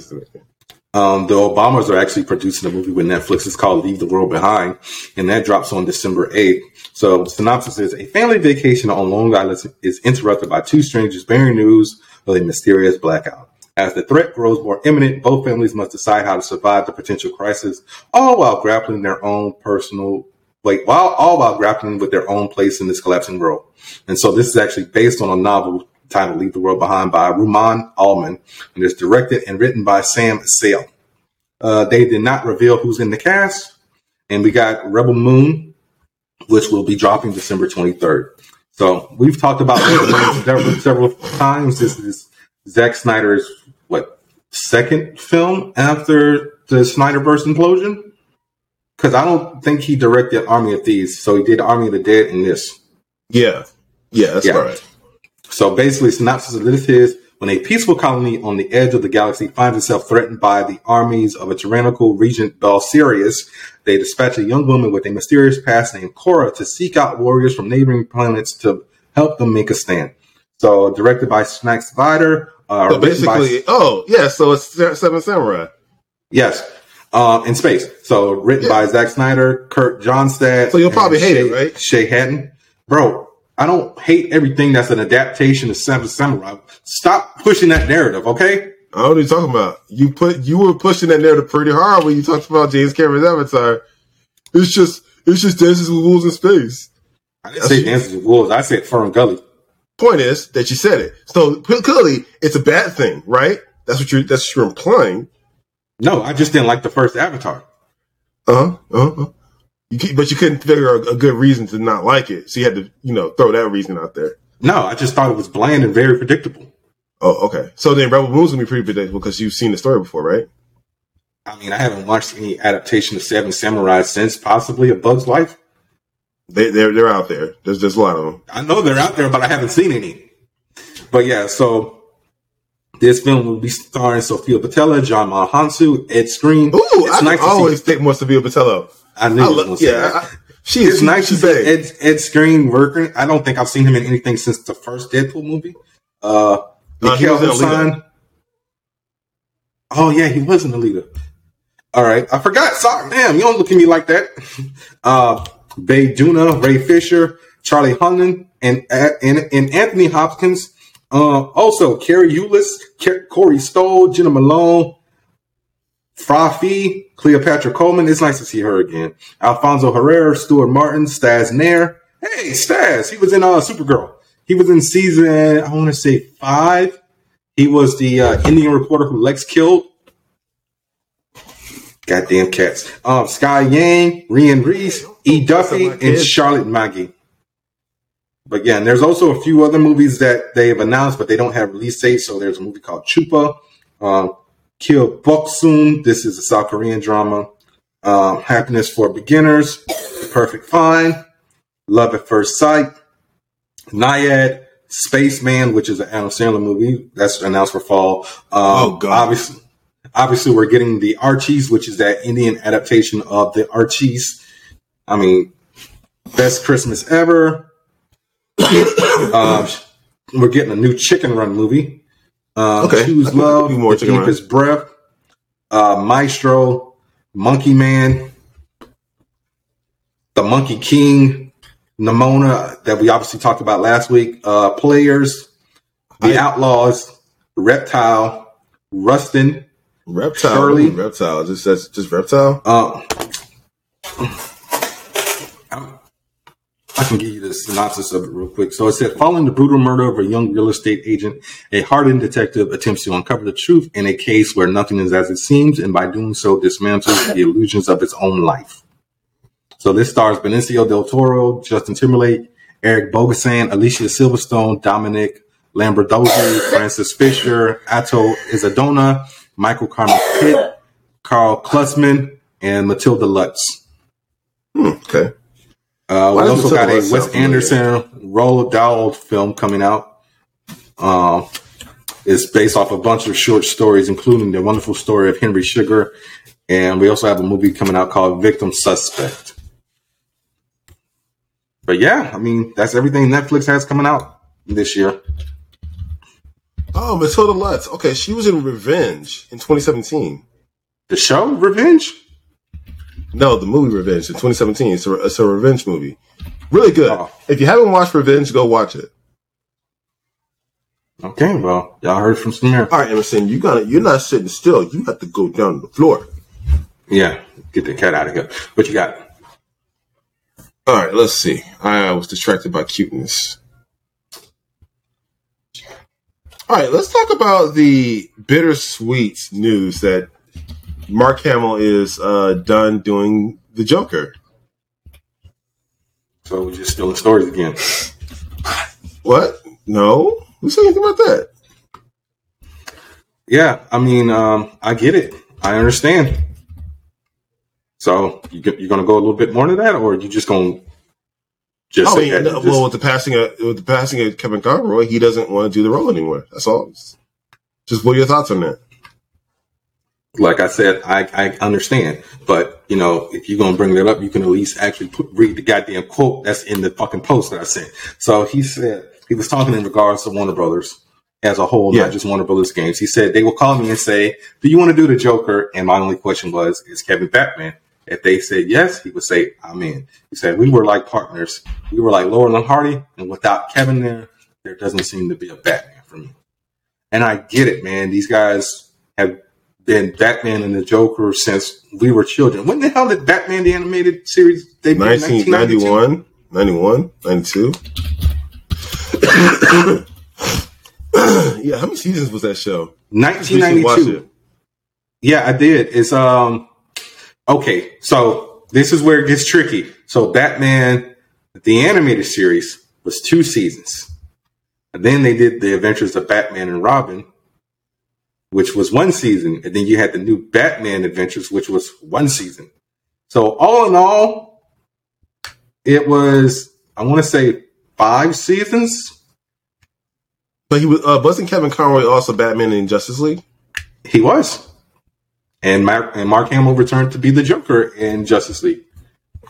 Um, the Obamas are actually producing a movie with Netflix. It's called Leave the World Behind, and that drops on December 8th. So, synopsis is a family vacation on Long Island is interrupted by two strangers bearing news of a mysterious blackout. As the threat grows more imminent, both families must decide how to survive the potential crisis, all while grappling their own personal like while all while grappling with their own place in this collapsing world. And so this is actually based on a novel titled Leave the World Behind by Rumaan Alam, and it's directed and written by Sam Esmail. Uh, they did not reveal who's in the cast, and we got Rebel Moon, which will be dropping December 23rd. So we've talked about several, several times. This is Zack Snyder's what second film after the Snyderverse implosion because I don't think he directed Army of Thieves, so he did Army of the Dead in this. Yeah, yeah, that's yeah. right. So basically, synopsis of this is when a peaceful colony on the edge of the galaxy finds itself threatened by the armies of a tyrannical regent Sirius, they dispatch a young woman with a mysterious past named Cora to seek out warriors from neighboring planets to help them make a stand. So directed by Zack Snyder. Uh, so basically, by, oh yeah, so it's Seven Samurai. Yes, um, in space. So written yeah. by Zack Snyder, Kurt Johnstad. So you'll probably hate Shay, it, right? Shay Hatten, Bro, I don't hate everything that's an adaptation of Seven Samurai. Stop pushing that narrative, okay? I know what you're talking about. You put you were pushing that narrative pretty hard when you talked about James Cameron's Avatar. It's just it's just dances with wolves in space. I didn't say Dances with Wolves. I said Fern Gully. Point is that you said it. So clearly, it's a bad thing, right? That's what you're. That's what you're implying. No, I just didn't like the first Avatar. Uh huh. Uh huh. You, but you couldn't figure a, a good reason to not like it, so you had to, you know, throw that reason out there. No, I just thought it was bland and very predictable. Oh, okay. So then Rebel Moon's gonna be pretty predictable because you've seen the story before, right? I mean, I haven't watched any adaptation of Seven Samurai since possibly A Bug's Life. They they're they're out there. There's there's a lot of them. I know they're out there, but I haven't seen any. But yeah, so this film will be starring Sofia Boutella, John Malhansu, Ed Skrein. Ooh, it's I nice always think more Sofia Boutella. I knew I love, yeah, I, she is. Nice to see Ed, Ed Skrein working. I don't think I've seen him in anything since the first Deadpool movie. Uh, Mikael uh, Oh yeah, he was in the leader. All right, I forgot. Sorry, damn, you don't look at me like that. Uh, Doona, Ray Fisher, Charlie Hunnam, and and, and Anthony Hopkins. Uh, also, Cary Elwes, Corey Stoll, Jena Malone, Frafi, Cleopatra Coleman. It's nice to see her again. Alfonso Herrera, Stuart Martin, Stas Nair. Hey, Stas, he was in uh, Supergirl. He was in season, I want to say five. He was the uh, Indian reporter who Lex killed. Goddamn cats. Um, Sky Yang, Rhian Rees, E. Duffy, and Charlotte Maggi. But yeah, and there's also a few other movies that they have announced, but they don't have release dates. So there's a movie called Chupa, um, Kill Boksoon. This is a South Korean drama. Um, Happiness for Beginners, Perfect Find, Love at First Sight, Nyad, Spaceman, which is an Adam Sandler movie that's announced for fall. Um, oh God! Obviously, obviously, we're getting the Archies, which is that Indian adaptation of the Archies. I mean, best Christmas ever. Um, we're getting a new Chicken Run movie. Um, okay. Choose Love, more The Deepest Breath, uh, Maestro, Monkey Man, The Monkey King, Nimona that we obviously talked about last week, uh, Players, The I, Outlaws, Reptile, Rustin, Reptile, Shirley, Reptile, just that's just Reptile. Uh, I can give you the synopsis of it real quick. So it said, following the brutal murder of a young real estate agent, a hardened detective attempts to uncover the truth in a case where nothing is as it seems, and by doing so, dismantles the illusions of its own life. So this stars Benicio del Toro, Justin Timberlake, Eric Bogosian, Alicia Silverstone, Domenick Lombardozzi, Frances Fisher, Ato Essandoh, Michael Carmen Pitt, Karl Glusman, and Matilda Lutz. Hmm, okay. Uh, we also got a Wes Anderson Roald Dahl film coming out. Uh, it's based off a bunch of short stories, including the wonderful story of Henry Sugar. And we also have a movie coming out called Victim Suspect. But yeah, I mean, that's everything Netflix has coming out this year. Oh, Matilda Lutz. Okay, she was in Revenge in 2017. The show Revenge? No, the movie Revenge in 2017. It's a, it's a revenge movie. Really good. Oh. If you haven't watched Revenge, go watch it. Okay, well, y'all heard from Samir. All right, Emerson, you gotta, you're not sitting still. You have to go down to the floor. Yeah, get the cat out of here. What you got? All right, let's see. I was distracted by cuteness. All right, let's talk about the bittersweet news that Mark Hamill is uh, done doing the Joker. So we're just stealing stories again. What? No, who said anything about that? Yeah, I mean, um, I get it. I understand. So you you're going to go a little bit more into that, or you just going to just? I mean, no, just... well, with the passing of with the passing of Kevin Conroy, he doesn't want to do the role anymore. That's all. Just what are your thoughts on that? Like I said, I, I understand, but you know, if you're gonna bring that up, you can at least actually put, read the goddamn quote that's in the fucking post that I sent. So he said he was talking in regards to Warner Brothers as a whole, yeah. not just Warner Brothers games. He said they will call me and say, "Do you want to do the Joker?" And my only question was, "Is Kevin Batman?" If they said yes, he would say, "I'm in." He said we were like partners. We were like Laurel and Hardy, and without Kevin there, there doesn't seem to be a Batman for me. And I get it, man. These guys have been Batman and the Joker since we were children. When the hell did Batman the animated series debut? 1991. 91, 92. yeah, how many seasons was that show? 1992. Yeah, I did. It's um okay. So this is where it gets tricky. So Batman, the animated series, was two seasons. And then they did the Adventures of Batman and Robin, which was one season, and then you had the new Batman Adventures, which was one season. So all in all, it was I want to say five seasons. But he was uh, wasn't Kevin Conroy also Batman in Justice League? He was, and Mark and Mark Hamill returned to be the Joker in Justice League.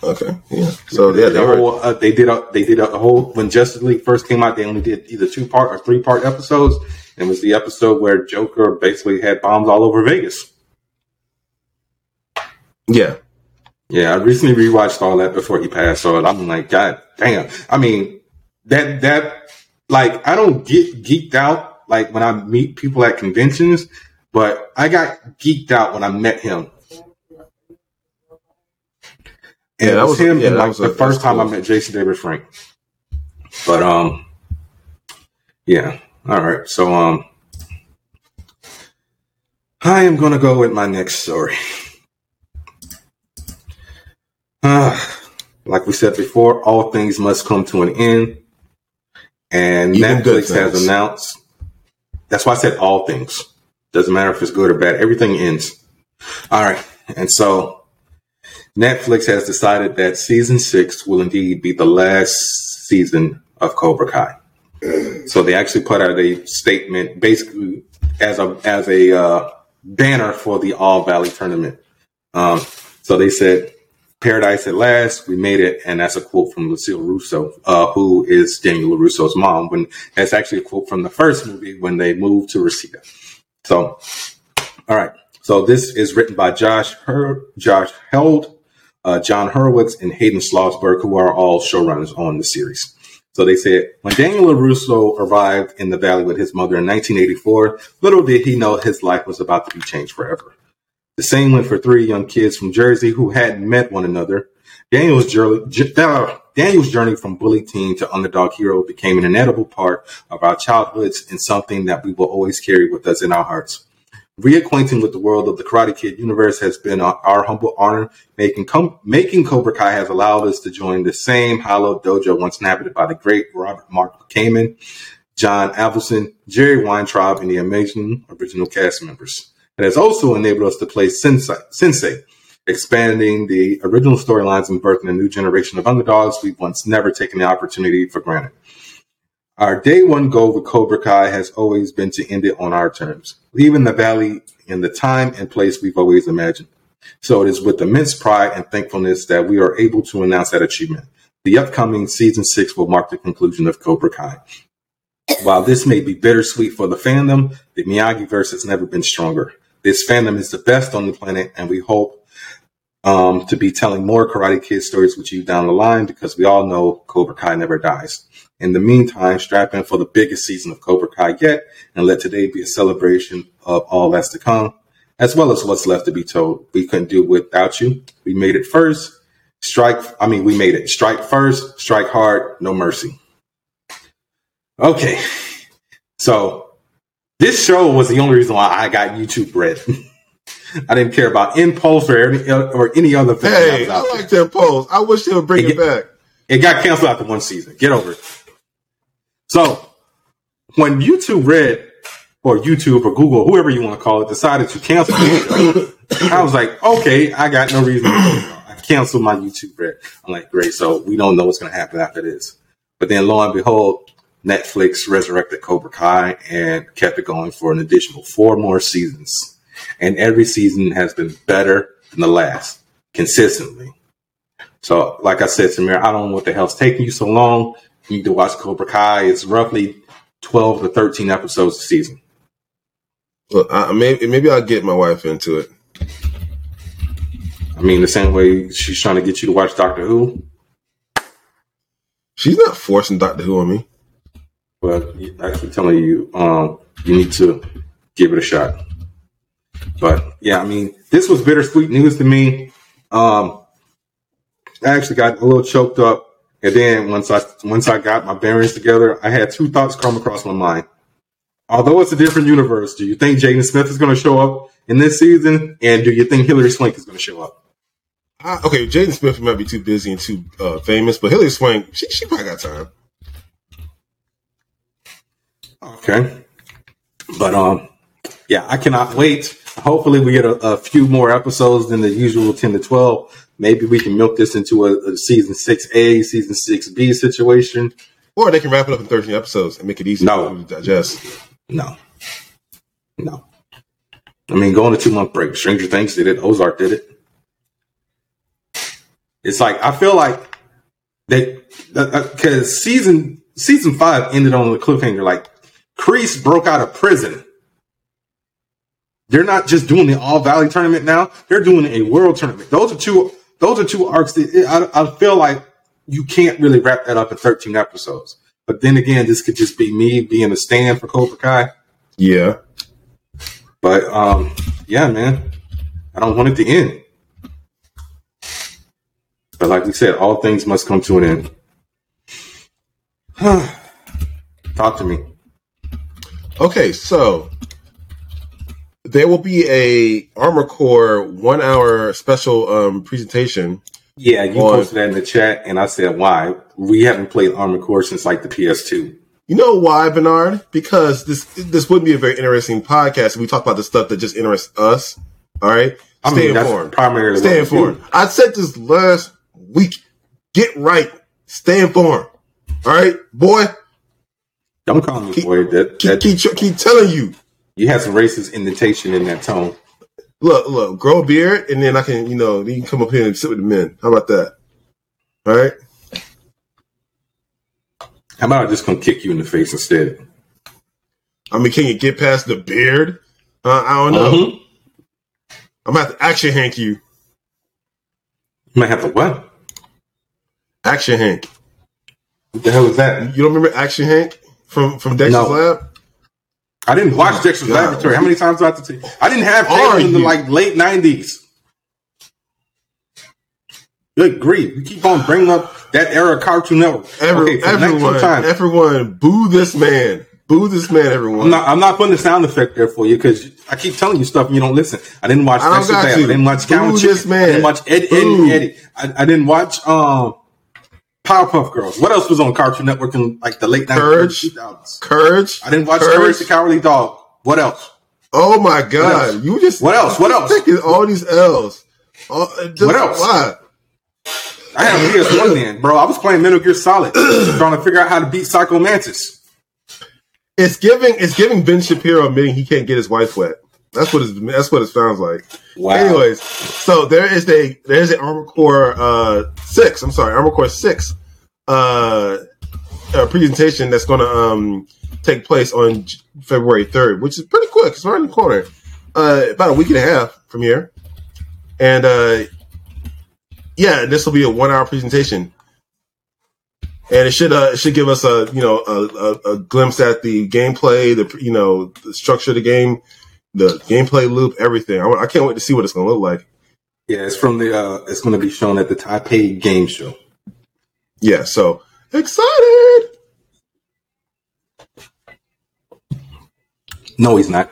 Okay, yeah. So yeah, they, were, whole, uh, they did a they did a whole when Justice League first came out. They only did either two part or three part episodes. And it was the episode where Joker basically had bombs all over Vegas. Yeah, yeah. I recently rewatched all that before he passed, so I'm like, God damn. I mean, that that like I don't get geeked out like when I meet people at conventions, but I got geeked out when I met him. And yeah, it was, was him yeah, like the a, first time cool. I met Jason David Frank. But um yeah. All right. So um I am gonna go with my next story. Uh, like we said before, all things must come to an end. And Even Netflix has announced that's why I said all things. Doesn't matter if it's good or bad, everything ends. All right. And so Netflix has decided that season six will indeed be the last season of Cobra Kai. So they actually put out a statement, basically as a as a uh, banner for the All Valley tournament. Um, so they said, "Paradise at last, we made it," and that's a quote from Lucille Russo, uh, who is Daniel Russo's mom. When that's actually a quote from the first movie when they moved to Reseda. So, all right. So this is written by Josh Her- Josh Heald, uh, Jon Hurwitz, and Hayden Schlossberg, who are all showrunners on the series. So they said, when Daniel LaRusso arrived in the Valley with his mother in 1984, little did he know his life was about to be changed forever. The same went for three young kids from Jersey who hadn't met one another. Daniel's journey, uh, Daniel's journey from bully teen to underdog hero became an inedible part of our childhoods and something that we will always carry with us in our hearts. Reacquainting with the world of the Karate Kid universe has been our humble honor. Making com- making Cobra Kai has allowed us to join the same hallowed dojo once inhabited by the great Robert Mark Kamen, John Avildsen, Jerry Weintraub, and the amazing original cast members. It has also enabled us to play Sensei, Sensei expanding the original storylines and birthing a new generation of underdogs we've once never taken the opportunity for granted. Our day one goal with Cobra Kai has always been to end it on our terms, leaving the valley in the time and place we've always imagined. So it is with immense pride and thankfulness that we are able to announce that achievement. The upcoming season six will mark the conclusion of Cobra Kai. While this may be bittersweet for the fandom, the Miyagi verse has never been stronger. This fandom is the best on the planet, and we hope um, to be telling more Karate Kid stories with you down the line because we all know Cobra Kai never dies. In the meantime, strap in for the biggest season of Cobra Kai yet, and let today be a celebration of all that's to come, as well as what's left to be told. We couldn't do it without you. We made it first. Strike, I mean, we made it. Strike first, strike hard, no mercy. Okay. So, this show was the only reason why I got YouTube Red. I didn't care about Impulse or any, or any other thing. Hey, I like that Impulse. I wish they would bring it, it back. It got canceled after one season. Get over it. So when YouTube Red or YouTube or Google, whoever you want to call it, decided to cancel the I was like, okay, I got no reason to I canceled my YouTube Red. I'm like, great. So we don't know what's going to happen after this. But then lo and behold, Netflix resurrected Cobra Kai and kept it going for an additional four more seasons. And every season has been better than the last consistently. So, like I said, Samir, I don't know what the hell's taking you so long. You need to watch Cobra Kai. It's roughly 12 to 13 episodes a season. Well, I, maybe, maybe I'll get my wife into it. I mean, the same way she's trying to get you to watch Doctor Who. She's not forcing Doctor Who on me. But I keep telling you, um, you need to give it a shot. But yeah, I mean, this was bittersweet news to me. Um, I actually got a little choked up And then once I once I got my bearings together, I had two thoughts come across my mind. Although it's a different universe, do you think Jaden Smith is going to show up in this season? And do you think Hilary Swank is going to show up? Uh, okay, Jaden Smith might be too busy and too uh, famous, but Hilary Swank, she, she probably got time. Okay. But um, yeah, I cannot wait. Hopefully, we get a, a, few more episodes than the usual ten to twelve. Maybe we can milk this into a, a season six A, season six B situation, or they can wrap it up in thirteen episodes and make it easy no. to digest. No, no. I mean, going to two month break. Stranger Things did it. Ozark did it. It's like I feel like they because uh, season season five ended on a cliffhanger. Like Kreese broke out of prison. They're not just doing the All Valley tournament now; they're doing a World tournament. Those are two. Those are two arcs that I, I feel like you can't really wrap that up in 13 episodes. But then again, this could just be me being a stand for Cobra Kai. Yeah. But um, yeah, man, I don't want it to end. But like we said, all things must come to an end. Talk to me. Okay, so there will be a Armored Core one hour special um, presentation. Yeah, you on, posted that in the chat, and I said why we haven't played Armored Core since like the PS2. You know why, Burnard? Because this this wouldn't be a very interesting podcast if we talk about the stuff that just interests us. All right, I stay mean, informed. Primarily, stay informed. I said this last week. Get right. Stay informed. All right, boy. Don't call me keep, boy. That, keep, keep, keep telling you. You had some racist indentation in that tone. Look, look, grow a beard, and then I can, you know, you can come up here and sit with the men. How about that? All right. How about I just come kick you in the face instead? I mean, can you get past the beard? Uh, I don't know. Mm-hmm. I'm gonna have to action hank you. You might have to what? Action Hank. What the hell is that? You don't remember Action Hank from from Dexter's no. Lab? I didn't watch oh Dexter's God. Laboratory. How many times do I have to tell you? I didn't have cable in the like late nineties. Good grief! You keep on bringing up that era of Cartoon Network. Every, okay, everyone, everyone, boo this man. Boo this man, everyone. I'm not, I'm not putting the sound effect there for you because I keep telling you stuff and you don't listen. I didn't watch I, I didn't watch Count this man. I didn't watch Ed, Ed, Ed, Eddie. I, I, didn't watch um Powerpuff Girls. What else was on Cartoon Network in like the late thousands? Courage. I didn't watch Courage. Courage the Cowardly Dog. What else? Oh my god! You just what else? What else? Taking all these L's. All, uh, just, what else? Why? I had PS1 then, bro. I was playing Metal Gear Solid, trying to figure out how to beat Psycho Mantis. It's giving. It's giving Ben Shapiro admitting he can't get his wife wet. That's what it's, that's what it sounds like. Wow. Anyways, so there is a there's an Armored Core uh, six. I'm sorry, Armored Core six uh, presentation that's going to um, take place on February third, which is pretty quick. It's right in the corner, uh, about a week and a half from here, and uh, yeah, this will be a one hour presentation. And it should uh, it should give us a you know a, a, a glimpse at the gameplay, the you know the structure of the game, the gameplay loop, everything. I, I can't wait to see what it's going to look like. Yeah, it's from the. Uh, it's going to be shown at the Taipei Game Show. Yeah, so excited. No, he's not.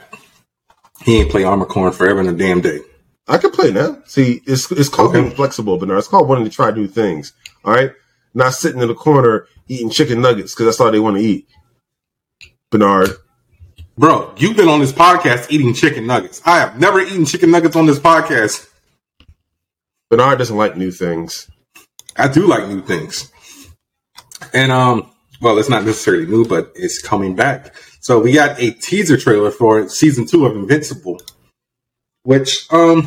He ain't play Armor Corn forever in a damn day. I can play now. See, it's it's called okay. being flexible, but it's called wanting to try new things. All right, not sitting in the corner eating chicken nuggets because that's all they want to eat. Burnard. Bro, you've been on this podcast eating chicken nuggets. I have never eaten chicken nuggets on this podcast. Burnard doesn't like new things. I do like new things. And um, well, it's not necessarily new, but it's coming back. So we got a teaser trailer for season two of Invincible, which um,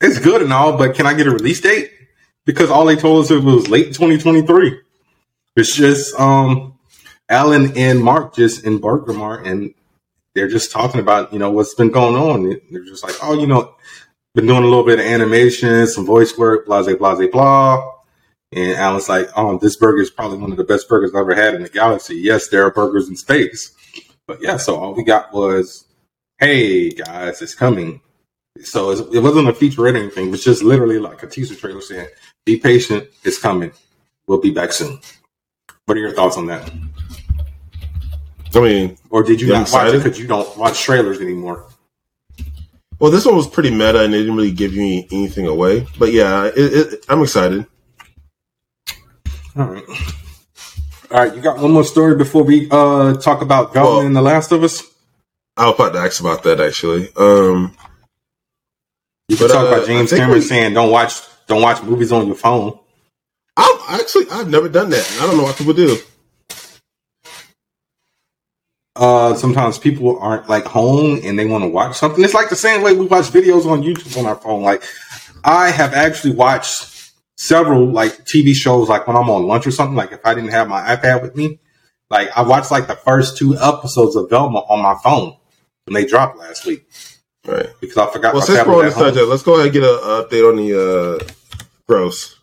it's good and all, but can I get a release date? Because all they told us it was late 2023. It's just um Alan and Mark just in Bergmar and they're just talking about, you know, what's been going on. They're just like, oh, you know, been doing a little bit of animation, some voice work, blah, blah, blah, blah. And Alan's like, oh, this burger is probably one of the best burgers I've ever had in the galaxy. Yes, there are burgers in space. But yeah, so all we got was, hey, guys, it's coming. So it wasn't a feature or anything. It was just literally like a teaser trailer saying, be patient, it's coming. We'll be back soon. What are your thoughts on that? I mean, Or did you not watch it because you don't watch trailers anymore? well, this one was pretty meta and it didn't really give you anything away. But yeah, it, it, I'm excited. All right. All right, you got one more story before we uh talk about Velma Well- and The Last of Us? I was about to ask about that actually. Um, You can But, talk uh, about James Cameron we- saying don't watch don't watch movies on your phone. I'm actually I've never done that. I don't know what people do. Uh, sometimes people aren't like home and they want to watch something. It's like the same way we watch videos on YouTube on our phone. Like I have actually watched several like TV shows, like when I'm on lunch or something. Like if I didn't have my iPad with me, like I watched like the first two episodes of Velma on my phone when they dropped last week Right. because I forgot Well, since we're on the subject, let's go ahead and get an update on the uh, gross.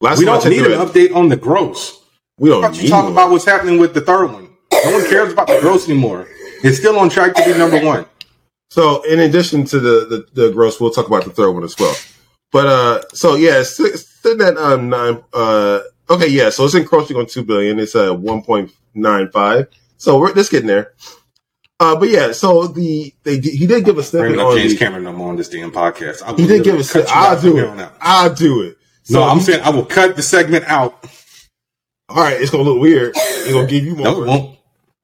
Last We don't need an update on the gross. We don't need you one. about what's happening with the third one. No one cares about the gross anymore. It's still on track to be number one. So, in addition to the, the the gross, we'll talk about the third one as well. But uh, so yeah, sitting at um nine. Uh, okay, yeah. So it's encroaching on two billion. It's at one point nine five. So we're just getting there. Uh, but yeah, so the they he did give a snippet on James the, Cameron no more on this damn podcast. I he did give a snippet. I'll do it. I'll do it. No, I'm he- saying I will cut the segment out. all right. It's gonna look weird. It's gonna give you more. No.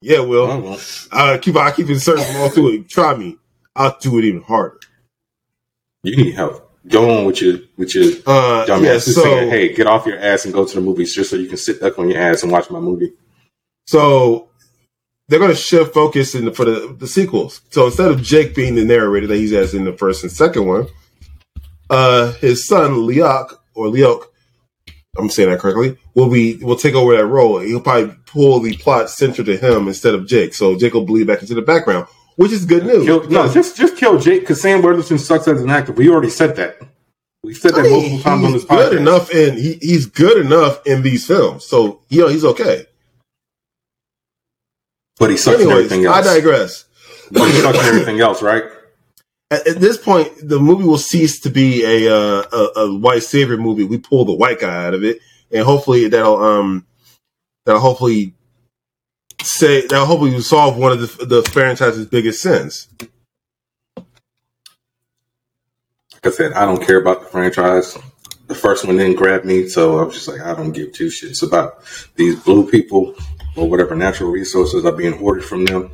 Yeah, well, will. No, it won't. Uh, keep I keep inserting all through it. Try me. I'll do it even harder. You need help. Go on with your with your Uh, dumb yeah. ass. So saying, hey, get off your ass and go to the movies just so you can sit up on your ass and watch my movie. So they're going to shift focus in the, for the, the sequels. So instead of Jake being the narrator that he's as in the first and second one, uh, his son Leok or Leok, I'm saying that correctly, will be will take over that role. He'll probably pull the plot centered to him instead of Jake. So Jake will bleed back into the background, which is good news. Kill, no, just just kill Jake because Sam Worthington sucks as an actor. We already said that. We've said that I mean, multiple times on this podcast. good enough, and he, he's good enough in these films. So you know he's okay. But he sucks in Anyways, everything else. I digress. But he sucks in everything else, right? At, this point, the movie will cease to be a, uh, a a white savior movie. We pull the white guy out of it, and hopefully that'll um that'll hopefully say that'll hopefully solve one of the the franchise's biggest sins. Like I said, I don't care about the franchise. The first one didn't grab me, so I was just like, I don't give two shits about these blue people or whatever natural resources are being hoarded from them.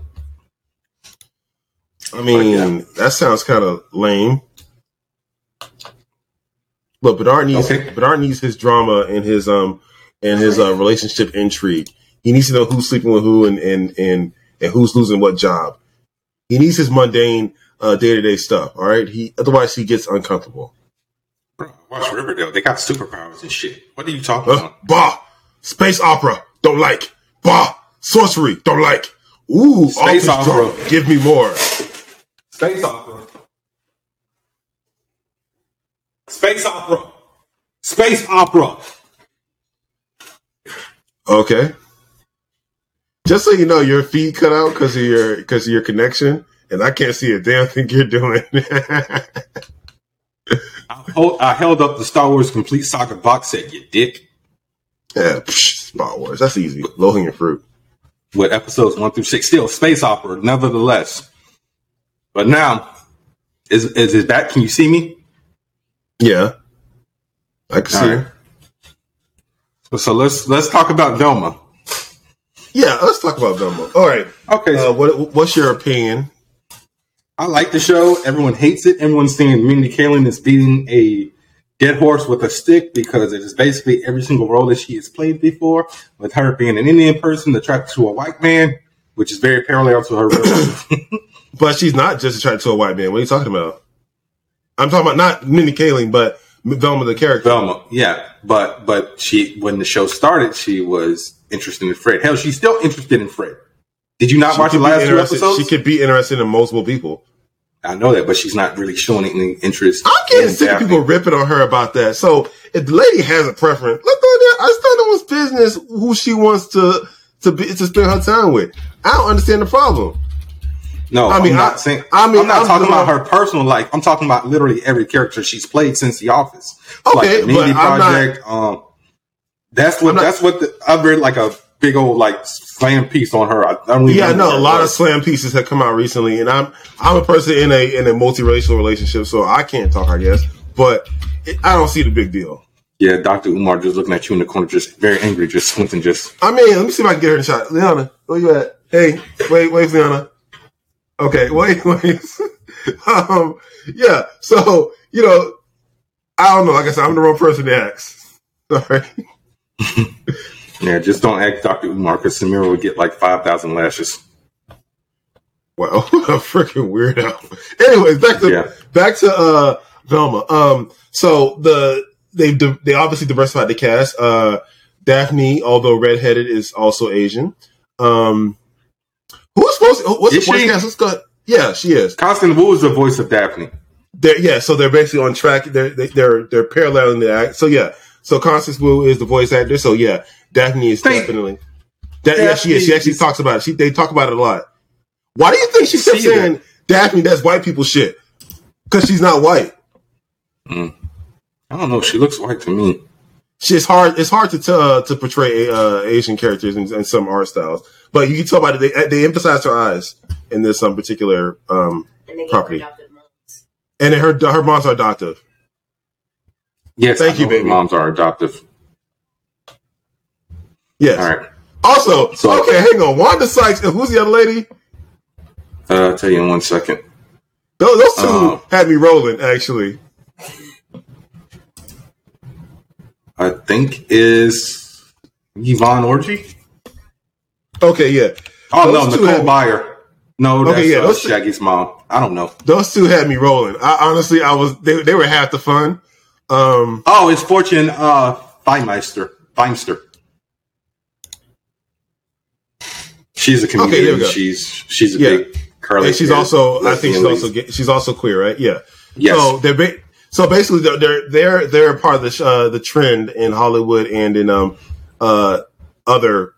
I mean, that sounds kind of lame. But Bedard needs Okay. Bedard needs his drama and his um and his uh, relationship intrigue. He needs to know who's sleeping with who and and and, and who's losing what job. He needs his mundane day to day stuff. All right, he otherwise he gets uncomfortable. Bro, watch Riverdale. They got superpowers and shit. What are you talking Uh, about? bah, space opera don't like. Bah, sorcery don't like. Ooh, Space opera. drama, give me more. Space opera. Space opera. Space opera. Okay. Just so you know, your feed cut out because of your because of your connection, and I can't see a damn thing you're doing. I, hold, I held up the Star Wars Complete Saga box set, you dick, yeah, psh, Star Wars. That's easy. Low hanging fruit. with episodes one through six. Still, space opera, nevertheless. But now, is is it back? Can you see me? Yeah, I can see. All right. So, so let's let's talk about Velma. Yeah, let's talk about Velma. All right. Okay, Uh, what what's your opinion? I like the show. Everyone hates it. Everyone's saying Mindy Kaling is beating a dead horse with a stick because it is basically every single role that she has played before, with her being an Indian person attracted to a white man, which is very parallel to her. But she's not just attracted to a white man. What are you talking about? I'm talking about not Mindy Kaling, but Velma the character. Velma, yeah, but but she when the show started, she was interested in Fred. Hell, she's still interested in Fred. Did you not She watch the last two episodes? She could be interested in multiple people. I know that, but she's not really showing any interest. I'm getting in sick of people ripping on her about that. So if the lady has a preference, let go there. It's none of one's business who she wants to to be to spend her time with. I don't understand the problem. No, I mean, I mean, am not I- saying. I mean, I'm not I'm talking doing- about her personal life. I'm talking about literally every character she's played since The Office. Okay, like the Mindy but I'm not- Project. Um, That's what not- that's what the, I read like a big old like slam piece on her. I, don't even Yeah, I know a lot of slam pieces have come out recently, and I'm I'm a person in a in a multiracial relationship, so I can't talk, I guess. But it, I don't see the big deal. yeah. Doctor Umar just looking at you in the corner, just very angry, just squinting, just I mean, let me see if I can get her in the shot. Liana, where you at? Hey, wait, wait, Liana. Okay, wait, wait. um, yeah. So you know, I don't know. Like I said, I'm the wrong person to ask. Sorry. yeah. Just don't ask Doctor Umar because Samira would get like five thousand lashes. Wow, a freaking weirdo. Anyways, back to Yeah. back to uh Velma. Um, so the they they obviously diversified the cast. Uh, Daphne, although redheaded, is also Asian. Um, who's supposed? To, what's Is the voice she? cast? Yeah, she is. Constance Wu is the voice of Daphne. They're, yeah, so they're basically on track. They're they- they're they're paralleling the act. So yeah, so Constance Wu is the voice actor. So yeah, Daphne is Thank- definitely. That, yeah, she is. She actually talks about it. She they talk about it a lot. Why do you think she kept See that. saying Daphne? That's white people shit. Because she's not white. I don't know. She looks white to me. She's hard. It's hard to t- uh, to portray uh, Asian characters in, in some art styles, but you can tell by the they, they emphasize her eyes in this um, particular um, And Property. her and her her moms are adoptive. Yes, Thank I you, baby. Moms are adoptive. Yes. All right. Also, So- okay, hang on. Wanda Sykes and who's the other lady? Uh, I'll tell you in one second. Those, those two Oh. had me rolling. Actually, I think is Yvonne Orji. Okay, yeah, Oh Those no, Nicole had- Byer. No, that's Okay, yeah, uh, Shaggy's mom. I don't know. those two had me rolling. I honestly, I was they, they were half the fun. Um, Oh, it's Fortune uh, Feimeister. Feimster. She's a there we comedian. go. she's she's a Yeah. big curly. and she's also, I think she's also she's also queer, right? Yeah. Yes. So they're ba- so basically they're they're they're, they're part of the sh- uh, the trend in Hollywood and in um uh other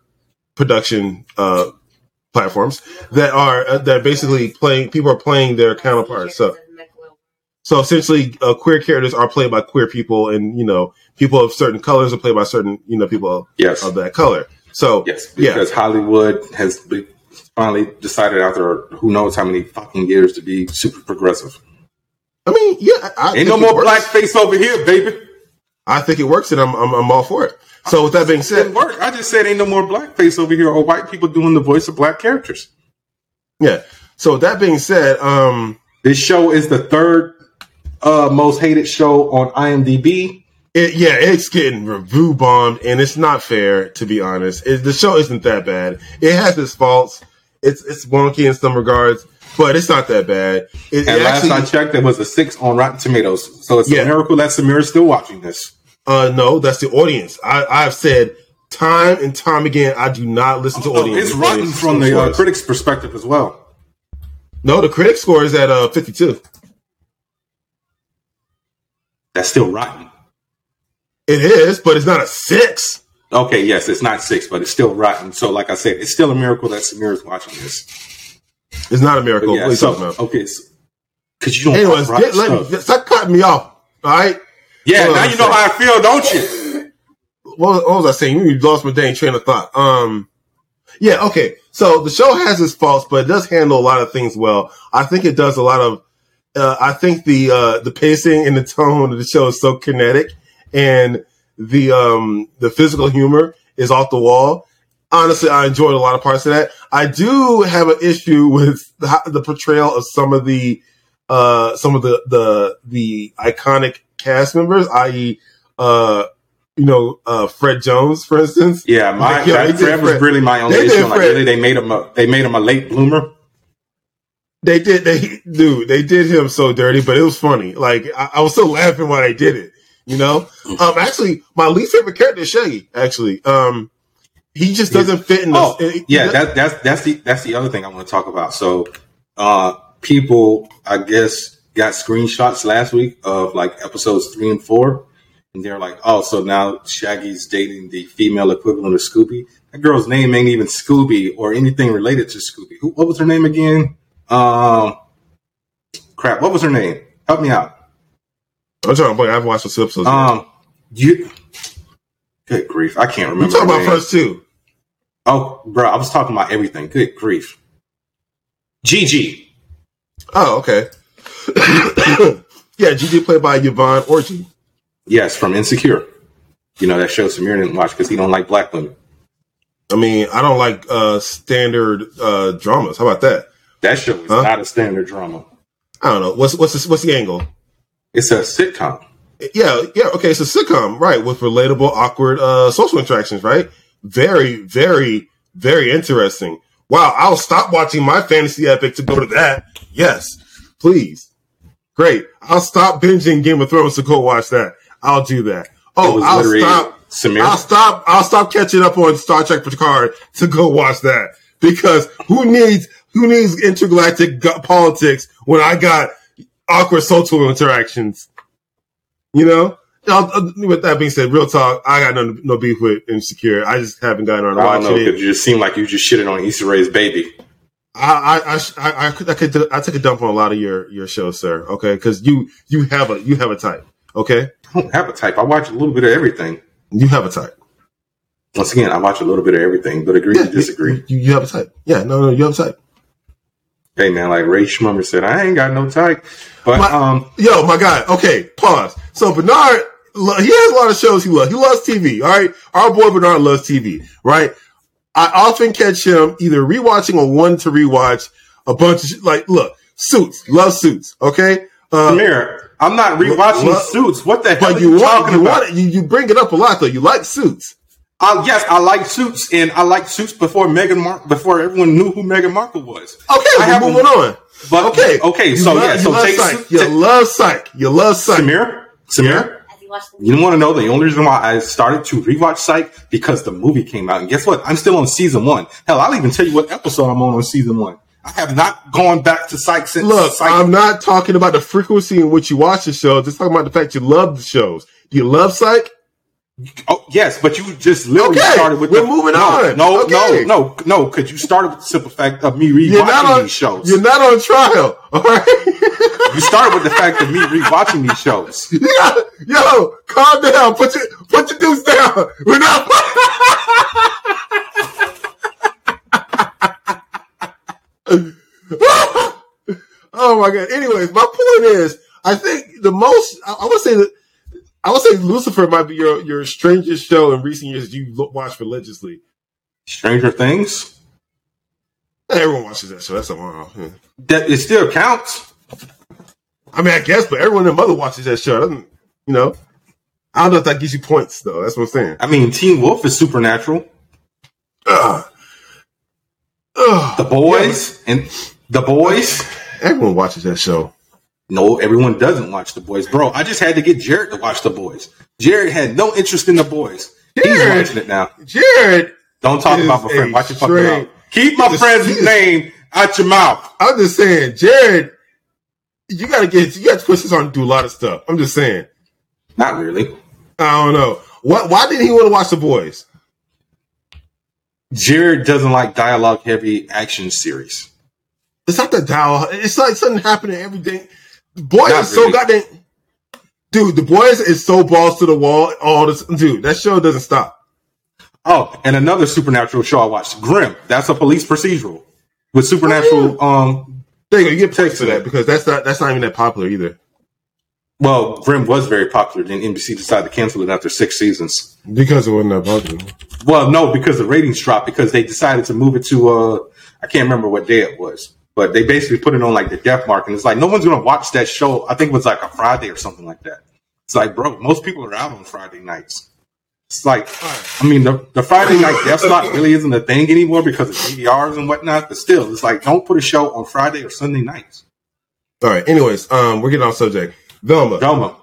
production uh platforms that are uh, that are basically playing people are playing their counterparts. So Characters of Michael- so essentially, uh, queer characters are played by queer people, and you know people of certain colors are played by certain you know people yes. of that color. So Yes, yeah, because Hollywood has finally decided after who knows how many fucking years to be super progressive. I mean, yeah, I, Ain't no more blackface over here, baby. I think it works, and I'm I'm, I'm all for it. So with that being said, work. I just said ain't no more blackface over here or white people doing the voice of black characters. yeah. So with that being said, um, This show is the third uh, most hated show on IMDb. it, yeah, it's getting review bombed, and it's not fair to be honest. It, the show isn't that bad. It has its faults. It's it's wonky in some regards, but it's not that bad. It, And last actually, I checked, it was a six on Rotten Tomatoes. So it's Yeah. a miracle that Samira's still watching this. Uh, no, that's the audience. I, I've said time and time again, I do not listen to Oh, audience. it's rotten audience from the uh, critics' perspective as well. No, the critic score is at uh 52. That's still rotten. It is, but it's not a six. Okay, yes, it's not six, but it's still rotten. So, like I said, it's still a miracle that Samira's watching this. It's not a miracle. But what yeah, are you so, talking about? okay, because you don't. Anyways, watch get, let me, stop cutting me off. All right. Yeah, now you a know how I feel, don't you? What, what was I saying? You lost my dang train of thought. Um, yeah, okay. So the show has its faults, but it does handle a lot of things well. I think it does a lot of. Uh, I think the uh, the pacing and the tone of the show is so kinetic, and the um the physical humor is off the wall. Honestly, I enjoyed a lot of parts of that. I do have an issue with the, the portrayal of some of the uh some of the the the iconic cast members, i.e., uh, you know, uh, Fred Jones, for instance. Yeah, my Yo, they that did Fred was really my only they issue. Like, Fred- really, they made him a they made him a late bloomer. They did, they dude, they did him so dirty, but it was funny. Like I, I was still laughing while they did it. You know, um, actually, my least favorite character is Shaggy. Actually, um, he just doesn't fit in. The, Oh, he- yeah, that, that's that's the that's the other thing I want to talk about. So, uh, people, I guess, got screenshots last week of like episodes three and four, and they're like, "Oh, so now Shaggy's dating the female equivalent of Scooby." That girl's name ain't even Scooby or anything related to Scooby. Who? What was her name again? Um, crap. What was her name? Help me out. I'm trying to play. I've watched the episodes. Um, you. Good grief, I can't remember. You talking about first two? Oh, bro, I was talking about everything. Good grief. GG. Oh, okay. yeah, Gigi played by Yvonne Orji. Yes, from Insecure. You know that show Samir didn't watch because he don't like black women. I mean, I don't like uh standard uh dramas. How about that? That show is Huh? not a standard drama. I don't know. What's what's the, what's the angle? It's a sitcom. Yeah, yeah, okay, it's a sitcom, right, with relatable, awkward uh social interactions, right? Very, very, very interesting. Wow, I'll stop watching my fantasy epic to go to that. Yes, please. Great. I'll stop binging Game of Thrones to go watch that. I'll do that. Oh, I'll stop Samir. I'll stop. I'll stop catching up on Star Trek Picard to go watch that because who needs who needs intergalactic politics when I got awkward social interactions? You know. I'll- I'll- with that being said, real talk, I got no, no beef with Insecure. I just haven't gotten around to I don't know because it. you just seem like you just shitted on Issa Rae's baby. I I I, I, could I could I took a dump on a lot of your your shows, sir. Okay, because you you have a you have a type. Okay, I don't have a type. I watch a little bit of everything. you have a type. Once again, I watch a little bit of everything, but agree Yeah, to disagree. You, you have a type. Yeah, no, no, you have a type. Hey man, like Ray Schmummer said, I ain't got no type. But My- um, Yo, my guy. Okay, pause. So Burnard, he has a lot of shows he loves. He loves TV. All right, our boy Burnard loves TV. Right. I often catch him either rewatching or one to rewatch a bunch of sh- like. Look, Suits. Love Suits. Okay. Uh, Samir, I'm not rewatching What- Suits. What the hell but are you you, want talking you about? want it, you, you bring it up a lot though. You like Suits. Uh, yes, I like Suits, and I like Suits before Meghan Mar- before everyone knew who Meghan Markle was. Okay, I we're haven't- moving on. But Okay, okay, You so love- yeah, you so love take Psych. Su- You love Psych. You love Psych. Samir, Samir. Have you watched the want to know the only reason why I started to rewatch Psych because the movie came out, and guess what? I'm still on season one. Hell, I'll even tell you what episode I'm on on season one. I have not gone back to Psych since. Look, Psych. I'm not talking about the frequency in which you watch the show. Just talking about the fact you love the shows. Do you love Psych? Oh yes, but you just literally Okay, started with we're the, moving no, on. No, Okay. no, no, no, because you started with the simple fact of me You're not rewatching on these shows. You're not on trial. All right. you started with the fact of me rewatching these shows. Yeah, yo, calm down. Put your put your deuce down. We're not. oh my god. Anyways, my point is, I think the most I, I would say that I would say Lucifer might be your your strangest show in recent years that you watch religiously. Stranger Things. Everyone watches that show. That's a wow. Yeah. That it still counts. I mean, I guess, but everyone and mother watches that show. Doesn't you know? I don't know if that gives you points though. That's what I'm saying. I mean, Teen Wolf is supernatural. Ugh. Ugh. The Boys and The Boys. Everyone watches that show. No, everyone doesn't watch The Boys, bro. I just had to get Jared to watch The Boys. Jared had no interest in The Boys. He's watching it now. Jared, Don't talk about my friend. Watch your fucking mouth. Keep my friend's he's- name out your mouth. I'm just saying, Jared, you gotta get, you gotta push this on to do a lot of stuff. I'm just saying. Not really. I don't know. What, why didn't he want to watch The Boys? Jared doesn't like dialogue heavy action series. It's not the dial. It's like something happening every day. Not is so goddamn. Dude, The Boys is so balls to the wall. All this, dude, that show doesn't stop. Oh, and another supernatural show I watched, Grimm. That's a police procedural with supernatural. Um, There you go. You get points for that because that's not that's not even that popular either. well, Grimm was very popular. Then NBC decided to cancel it after six seasons. Because it wasn't that popular. Well, no, because the ratings dropped because they decided to move it to. uh I can't remember what day it was, but they basically put it on like the death mark, and it's like no one's gonna watch that show. I think it was like a Friday or something like that. It's like, bro, most people are out on Friday nights. It's like, I mean, the, the Friday night death slot really isn't a thing anymore because of DVRs and whatnot. But still, it's like, don't put a show on Friday or Sunday nights. All right. Anyways, um, we're getting off subject. Velma. Velma,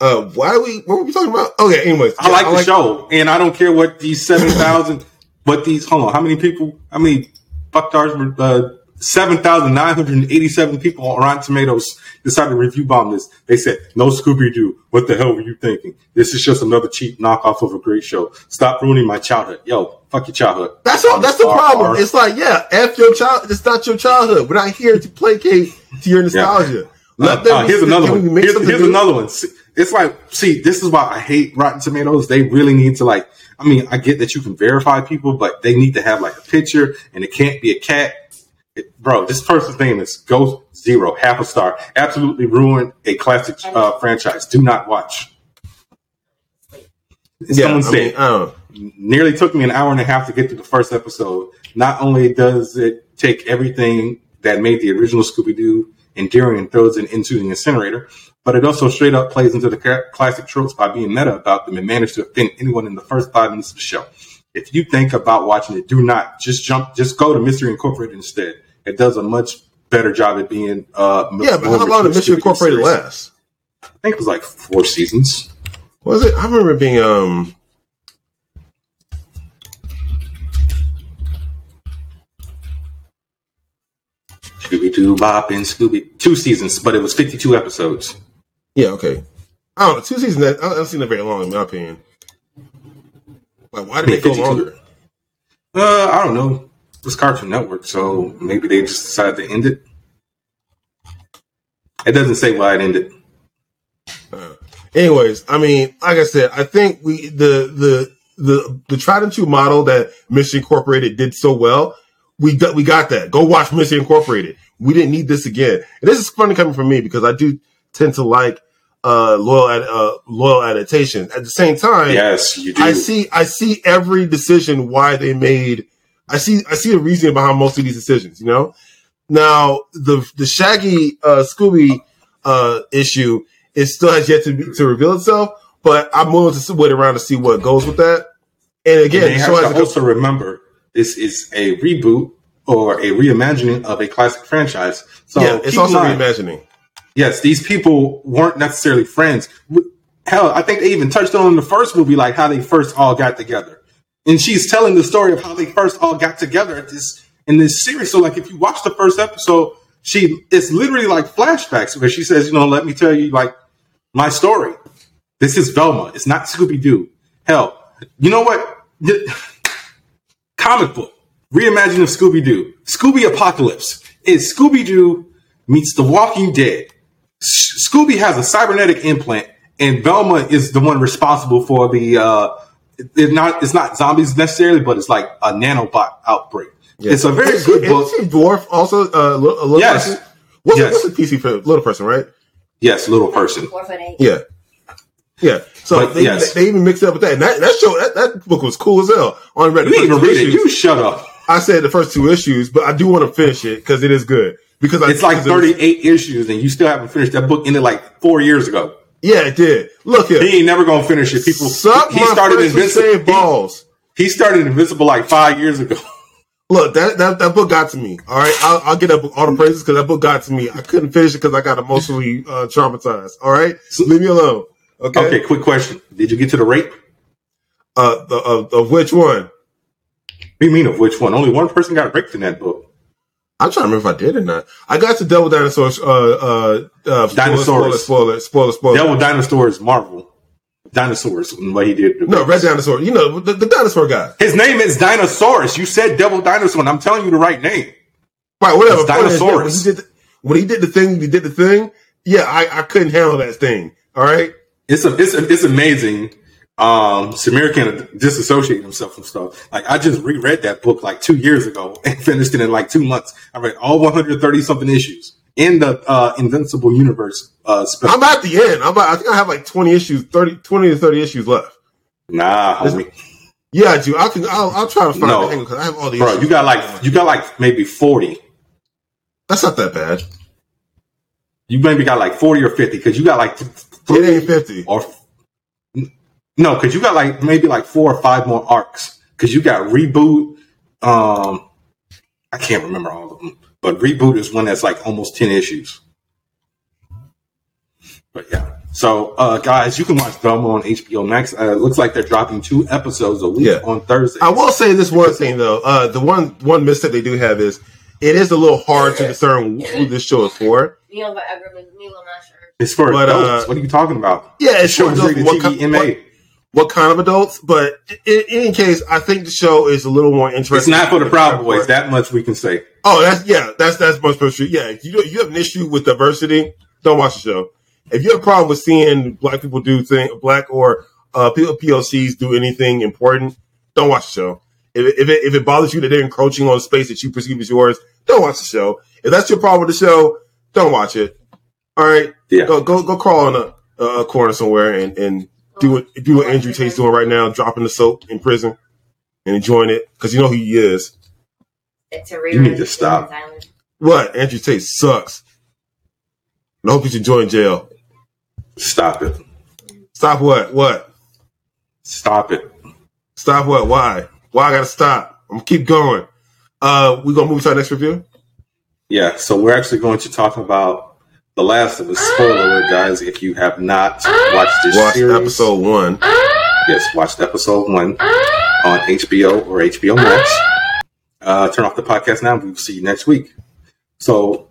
Uh, why are we? What were we talking about? Okay. Anyways, I yeah, like the show, and I don't care what these seven thousand, what these. Hold on, how many people? How many fucktards were? Uh, Seven thousand nine hundred eighty-seven people on Rotten Tomatoes decided to review bomb this. They said, "No Scooby Doo. What the hell were you thinking? This is just another cheap knockoff of a great show. Stop ruining my childhood. Yo, fuck your childhood." That's all. That's the Or- problem. or- It's like, yeah, f your child. It's not your childhood. We're not here to placate to your nostalgia. Let Uh, them uh, here's another one. Here's, here's another one. See, It's like, see, this is why I hate Rotten Tomatoes. They really need to like. I mean, I get that you can verify people, but they need to have like a picture, and it can't be a cat. Bro, this person's name is Ghost Zero, half a star. Absolutely ruined a classic uh, franchise. Do not watch. Yeah, Someone I said mean, nearly took me an hour and a half to get through the first episode. Not only does it take everything that made the original Scooby Doo endearing and throws it into the incinerator, but it also straight up plays into the classic tropes by being meta about them and managed to offend anyone in the first five minutes of the show. If you think about watching it, do not just jump, just go to Mystery Incorporated instead. It does a much better job at being. Uh, Yeah, but how long did Mystery Incorporated series. last? I think it was like four seasons. Was it? I remember being um. Scooby Doo Bop and Scooby two seasons, but it was fifty two episodes. Yeah, okay. I don't know. Two seasons. That I haven't seen it very long, in my opinion. Like, why did Yeah, it go 52. longer? Uh, I don't know. Was Cartoon Network, so maybe they just decided to end it. It doesn't say why it ended. Uh, anyways, I mean, like I said, I think we the the the the tried and true model that Mystery Incorporated did so well. We got we got that. Go watch Mystery Incorporated. We didn't need this again. And this is funny coming from me because I do tend to like uh loyal uh loyal adaptation. At the same time, Yes, you do. I see I see every decision why they made I see I see a reason behind most of these decisions, you know? Now the the Shaggy uh Scooby uh issue it still has yet to be, to reveal itself, but I'm willing to wait around to see what goes with that. And again, and they the have to to go- also remember this is a reboot or a reimagining of a classic franchise. So yeah, it's also mind, reimagining. yes, these people weren't necessarily friends. Hell, I think they even touched on in the first movie, like how they first all got together. And she's telling the story of how they first all got together at this in this series. So, like, if you watch the first episode, she it's literally like flashbacks where she says, "You know, let me tell you like my story. This is Velma. It's not Scooby Doo. Hell, you know what? Comic book reimagining of Scooby Doo. Scooby Apocalypse is Scooby Doo meets The Walking Dead. Scooby has a cybernetic implant, and Velma is the one responsible for the. Uh, it's not it's not zombies necessarily, but it's like a nanobot outbreak. It's a very Is good she- book. Is she dwarf also uh, a little, a little Yes. person? What's, Yes. a, what's a PC for little person, right? Yes, little person. Four foot eight. Yeah. Yeah. So But, they, yes. they, they even mixed it up with that. And that, that show, that, that book was cool as hell. I only read You didn't even two read it. You shut up. I said the first two issues, but I do want to finish it because it is good. Because I, It's like because it 38 issues, and you still haven't finished that book. Ended like four years ago. Yeah, it did. Look here. He ain't never gonna finish it. People. Suck he my started Invincible. balls. He, he started Invincible like five years ago. Look, that, that that book got to me. All right, I'll, I'll get up all the praises because that book got to me. I couldn't finish it because I got emotionally uh, traumatized. All right, so, leave me alone. Okay. Okay, quick question. Did you get to the rape? Uh, the, of, of which one? What do you mean of which one? Only one person got raped in that book. I'm trying to remember if I did or not. I got to Devil Dinosaurs. Uh, uh, uh, Dinosaurs. Spoiler, spoiler, spoiler, spoiler. Devil Dinosaurs Marvel. Dinosaurs what he did. no, Red Dinosaur. You know the, the dinosaur guy. His name is Dinosaurus. You said Devil Dinosaur, and I'm telling you the right name. Right, whatever. It's Point is, yeah, Dinosaurus. when, he did the, when he did the thing, he did the thing. Yeah, I, I couldn't handle that thing. All right. It's a, it's a, it's amazing. Um, Samir can disassociate himself from stuff. Like I just reread that book like two years ago and finished it in like two months. I read all 130 something issues in the uh, Invincible Universe uh, special. I'm at the end. I'm about, I think I have like 20 issues, 30, 20 to 30 issues left. nah, homie. Yeah, I do. I can. I'll, I'll try to find No. the angle because I have all the bro, issues. you got like you got like maybe 40. That's not that bad. You maybe got like 40 or 50 because you got like th- It ain't 50. or no, because you got like maybe like four or five more arcs. Because you got reboot. Um, I can't remember all of them, but reboot is one that's like almost ten issues. But yeah, so uh, guys, you can watch Velma on HBO Max. Uh, it looks like they're dropping two episodes a week Yeah. on Thursday. I will say this one thing though. Uh, the one one mistake they do have is it is a little hard to discern who this show is for. Neil Aggerman, Neil Masher. It's for but, adults. uh, what are you talking about? Yeah, it's Show for adults, what TV, ki- MA. what- what kind of adults? But in, in any case, I think the show is a little more interesting. It's not for the Proud Boys. That much we can say. Oh, that's yeah, that's that's most for sure. Yeah, if you you have an issue with diversity, don't watch the show. If you have a problem with seeing black people do thing, black or uh, people POCs do anything important, don't watch the show. If it, if it, if it bothers you that they're encroaching on space that you perceive as yours, don't watch the show. If that's your problem with the show, don't watch it. All right, Yeah. go go go crawl in a, a corner somewhere and and do what do what Andrew Tate's doing right now, dropping the soap in prison and enjoying it because you know who he is. It's a You need to stop. What Andrew Tate sucks. I hope he's enjoying jail. Stop it. Stop what? What? Stop it. Stop what? Why? Why I gotta stop? I'm gonna keep going. Uh, we gonna move to our next review. Yeah, so we're actually going to talk about The Last of Us. Spoiler alert, guys, if you have not watched this Watch series. episode one. Yes, watched episode one on HBO or HBO Max. Uh, turn off the podcast now. We'll see you next week. So,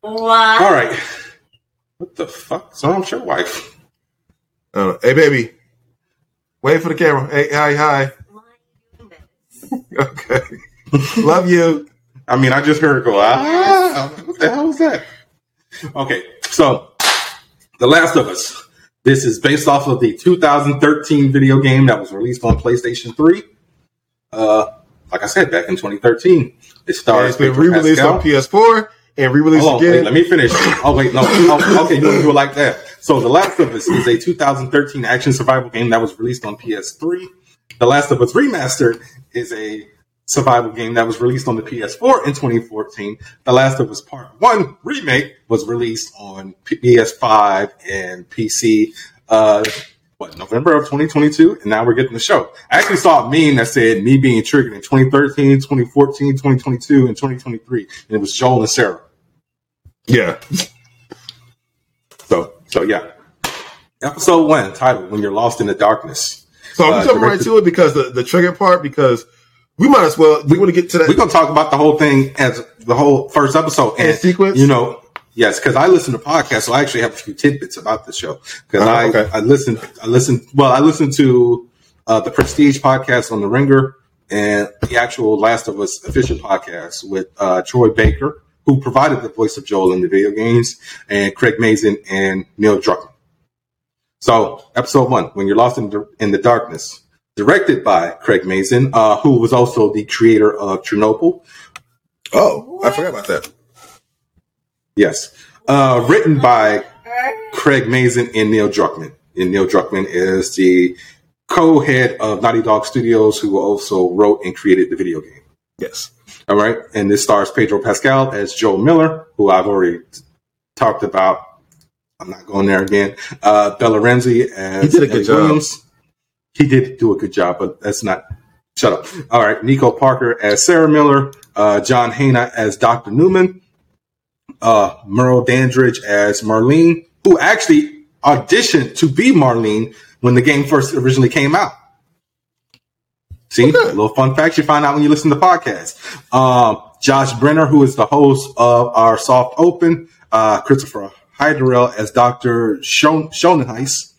What? all right. What the fuck? So I'm sure wife. Uh, hey, baby. Wait for the camera. Hey, hi, hi. Why are you doing this? Okay. Love you. I mean, I just heard her go, ah, what the hell was that? Okay, so The Last of Us. This is based off of the 2013 video game that was released on PlayStation 3. Uh, like I said, back in 2013. It stars it's been re-released Pascal. on PS4 and re-released on, wait, again. let me finish. Oh wait, no. Oh, okay, you want to do it like that. So, The Last of Us is a 2013 action survival game that was released on PS3. The Last of Us Remastered is a survival game that was released on the PS4 in 2014. The Last of Us Part One remake was released on PS5 and PC. Uh, what November of 2022, and now we're getting the show. I actually saw a meme that said me being triggered in 2013, 2014, 2022, and 2023, and it was Joel and Sarah. yeah. So, so yeah. Episode one, titled "When You're Lost in the Darkness." So I'm Uh, jumping right to it because the, the trigger part, because we might as well, we want to get to that. We're gonna talk about the whole thing as the whole first episode and sequence? You know, yes, because I listen to podcasts, so I actually have a few tidbits about the show. Because Uh, I, okay. I listen, I listen. Well, I listen to uh, the Prestige podcast on the Ringer and the actual Last of Us official podcast with uh, Troy Baker, who provided the voice of Joel in the video games, and Craig Mazin and Neil Druckmann. So, episode one, when you're lost in the, in the darkness, directed by Craig Mazin, uh, who was also the creator of Chernobyl. oh, I forgot about that. Yes, uh, written by Craig Mazin and Neil Druckmann. And Neil Druckmann is the co-head of Naughty Dog Studios, who also wrote and created the video game. Yes. All right, and this stars Pedro Pascal as Joe Miller, who I've already t- talked about. I'm not going there again. Uh, Bella Ramsey as He did a good Eddie job. Williams. He did do a good job, but that's not. Shut up. All right, Nico Parker as Sarah Miller, uh, John Hannah as Dr. Newman, uh, Merle Dandridge as Marlene, who actually auditioned to be Marlene when the game first originally came out. See, Okay. a little fun fact you find out when you listen to podcasts. Um, Josh Brener, who is the host of our Soft Open, uh, Christopher Heyerdahl as Dr. Shon- Schonenheis,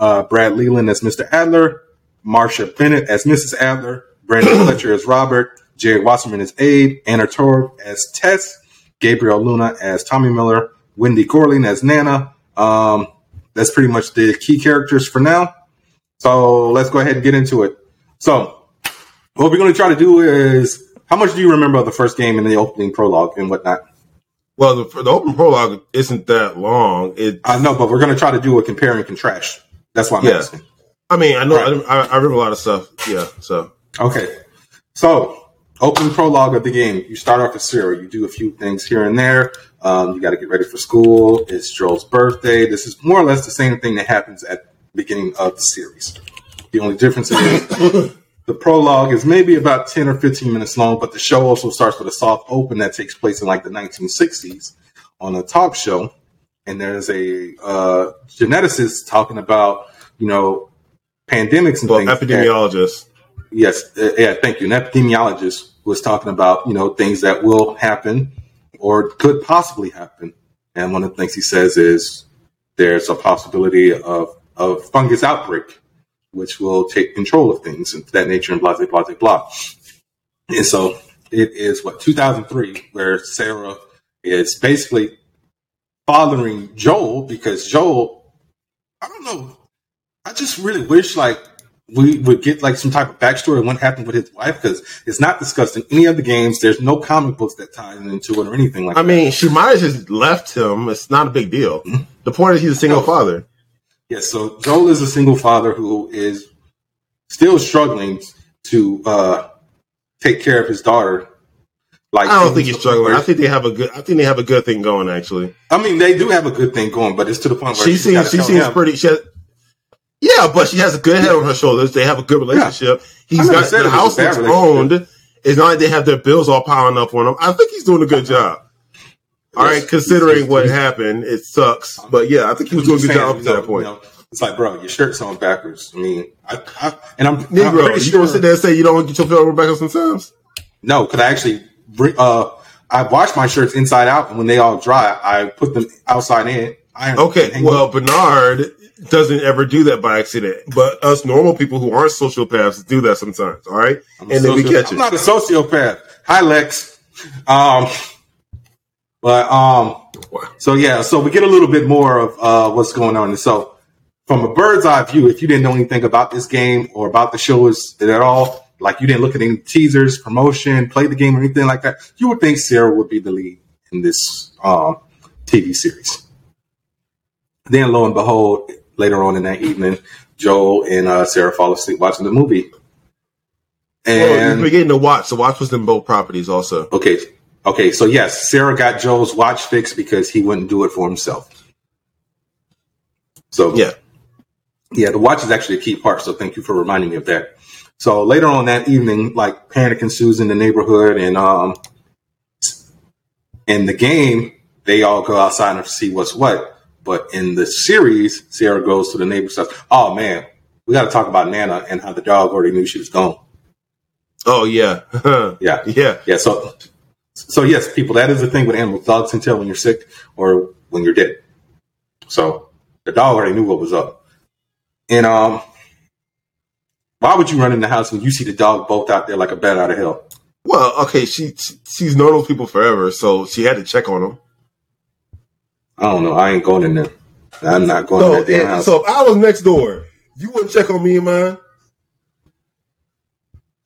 uh, Brad Leland as Mr. Adler, Marcia Bennett as Mrs. Adler, Brandon Fletcher as Robert, Jerry Wasserman as Abe, Anna Torv as Tess, Gabriel Luna as Tommy Miller, Wendy Gorling as Nana. Um, that's pretty much the key characters for now. So let's go ahead and get into it. So what we're going to try to do is, how much do you remember of the first game and the opening prologue and whatnot? Well, the, the open prologue isn't that long. It, I know, but we're going to try to do a compare and contrast. That's why I'm Yeah. asking. I mean, I know, Right. I, I remember a lot of stuff. Yeah. So, Okay. So, opening prologue of the game. You start off as Sarah. You do a few things here and there. Um, you got to get ready for school. It's Joel's birthday. This is more or less the same thing that happens at the beginning of the series. The only difference is the prologue is maybe about 10 or 15 minutes long, but the show also starts with a soft open that takes place in like the 1960s on a talk show. And there's a uh, geneticist talking about, you know, pandemics and well, things. epidemiologist. Yes, uh, yeah, thank you. An epidemiologist was talking about, you know, things that will happen or could possibly happen. And one of the things he says is there's a possibility of, of fungus outbreak, which will take control of things and that nature and blah, blah, blah, blah. And so it is what, 2003, where Sarah is basically fathering Joel because Joel, I don't know. I just really wish like we would get like some type of backstory of what happened with his wife because it's not discussed in any of the games. There's no comic books that tie into it or anything like I that. mean, she might have just left him. It's not a big deal. The point is he's a single father. Yes, so Joel is a single father who is still struggling to uh, take care of his daughter. Like I don't think he's struggling. I think they have a good. I think they have a good thing going. Actually, I mean, they do have a good thing going, but it's to the point where she seems. She seems him, pretty. She has, yeah, but she has a good head on her shoulders. They have a good relationship. He's I never got said the house that's owned. It's not like they have their bills all piling up on him. I think he's doing a good job. All Yes. right, considering He's- what happened, it sucks. But yeah, I think he was doing a good job up to that point. you know, it's like, bro, your shirt's on backwards. I mean, I, I and I'm, I'm Negro, pretty you sure. sit there and say you don't get your film back up sometimes? No, because I actually, uh, I wash my shirts inside out, and when they all dry, I put them outside in. Okay, well. Burnard doesn't ever do that by accident, but us normal people who aren't sociopaths do that sometimes. All right, and then we catch I'm not a sociopath. Hi, Lex. Um, but um, so yeah, so we get a little bit more of uh, what's going on. And so, from a bird's eye view, if you didn't know anything about this game or about the shows at all, like you didn't look at any teasers, promotion, play the game, or anything like that, you would think Sarah would be the lead in this um, TV series. Then, lo and behold, later on in that evening, Joel and uh, Sarah fall asleep watching the movie. Well, And you're forgetting the watch. The watch was in both properties also. Okay. Okay. So yes, Sarah got Joel's watch fixed because he wouldn't do it for himself. So Yeah, yeah, the watch is actually a key part. So thank you for reminding me of that. So later on that evening, like panic ensues in the neighborhood, and um, in the game, they all go outside and see what's what. But in the series, Sarah goes to the neighbor's house. Oh man, we got to talk about Nana and how the dog already knew she was gone. Oh yeah, Yeah, yeah. yeah. So, so yes, people, that is the thing with animals. Dogs can tell when you're sick or when you're dead. So the dog already knew what was up. And um, why would you run in the house when you see the dog both out there like a bat out of hell? Well, okay, she, she she's known those people forever, so she had to check on them. I don't know. I ain't going in there. I'm not going So, in that damn house. so if I was next door, you wouldn't check on me and mine.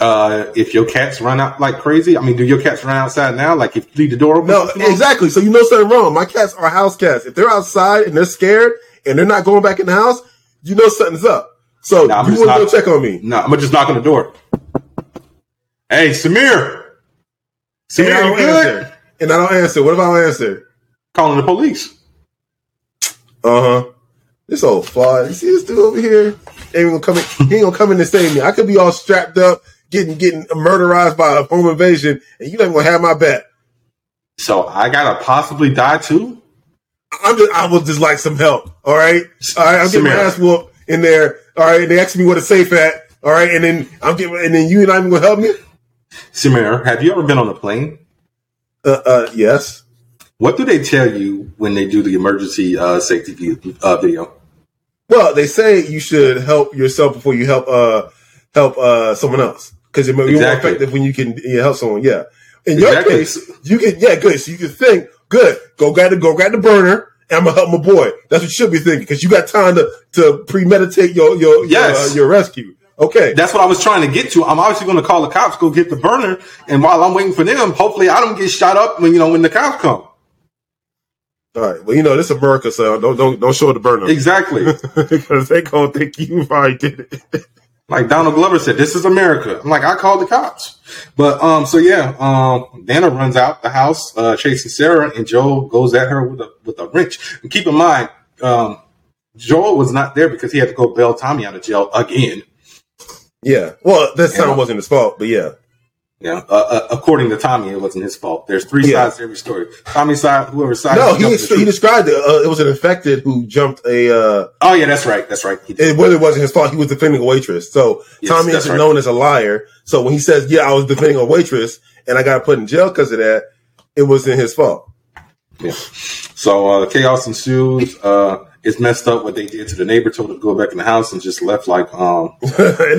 uh, if your cats run out like crazy, I mean, do your cats run outside now? Like if you leave the door open? No, for too long? exactly. So you know something wrong. My cats are house cats. If they're outside and they're scared and they're not going back in the house, you know something's up. So Nah, I'm you just wouldn't go check on me. No, I'm gonna just knock on the door. Hey, Samir. And I Samir, you don't good? answer. And I don't answer. What if I don't answer? Calling the police. Uh huh. This old fly. You see this dude over here? Ain't gonna come in. He ain't gonna come in and save me. I could be all strapped up, getting getting murderized by a home invasion, and you ain't gonna have my back. So I gotta possibly die too? I'm just. I would just like some help. All right. All right. I'm getting my Samira. ass whooped in there. All right. They ask me what a safe at. All right. And then I'm getting. And then you not even gonna help me. Samir, have you ever been on a plane? Uh. uh yes. What do they tell you when they do the emergency uh, safety view, uh, video? Well, they say you should help yourself before you help uh help uh someone else because you're more effective when you can you help someone. Yeah. In your Exactly. case, you can yeah good. So you can think good. Go grab the go grab the burner. I'm gonna help my boy. That's what you should be thinking because you got time to to premeditate your your Yes. your, uh, your rescue. Okay. That's what I was trying to get to. I'm obviously going to call the cops, go get the burner, and while I'm waiting for them, hopefully I don't get shot up when you know when the cops come. All right. Well, you know this is America, so don't don't don't show the burner Exactly. because they gonna think you probably did it. Like Donald Glover said, this is America. I'm like, I called the cops. But um, so yeah, um, Dana runs out the house, uh, chasing Sarah, and Joel goes at her with a with a wrench. And keep in mind, um, Joel was not there because he had to go bail Tommy out of jail again. Yeah. Well, this time Yeah. wasn't his fault, but yeah. Yeah, uh, uh, according to Tommy, it wasn't his fault. There's three Yeah. sides to every story. Tommy's side, whoever side. No, he ex- he described it. Uh, it was an infected who jumped a. Uh, Oh yeah, that's right. That's right. He did. it really wasn't his fault. He was defending a waitress. So Yes, Tommy is right. known as a liar. So when he says, "Yeah, I was defending a waitress and I got put in jail because of that," it wasn't his fault. Yeah. So uh, chaos ensues. Uh, it's messed up what they did to the neighbor. Told him to go back in the house and just left like um. and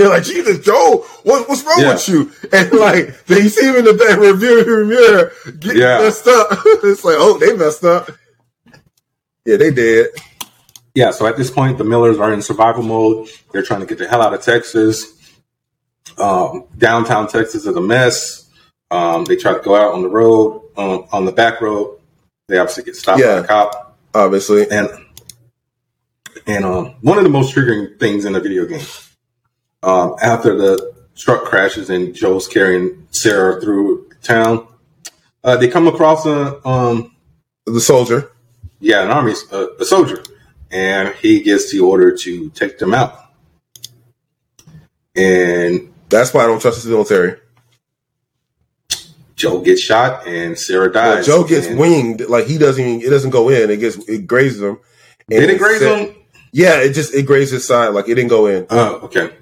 they're like, "Jesus, Joe, what, what's wrong Yeah. with you?" And like they see him in the back review mirror getting Yeah. messed up. it's like, oh, they messed up. Yeah, they did. Yeah, so at this point, the Millers are in survival mode. They're trying to get the hell out of Texas. Um, downtown Texas is a mess. Um, they try to go out on the road, um, on the back road. They obviously get stopped by a cop. Obviously, And and um, one of the most triggering things in a video game, um, after the truck crashes and Joe's carrying Sarah through town, uh, they come across a um, the soldier. yeah, an army, a, a soldier, and he gets the order to take them out. And That's why I don't trust the military. Joe gets shot, and Sarah Well, dies. Joe gets winged. Like he doesn't. Even, it doesn't go in. It gets. It grazes him. Did it graze him? Yeah, it just it grazed his side. Like it didn't go in. Oh, okay.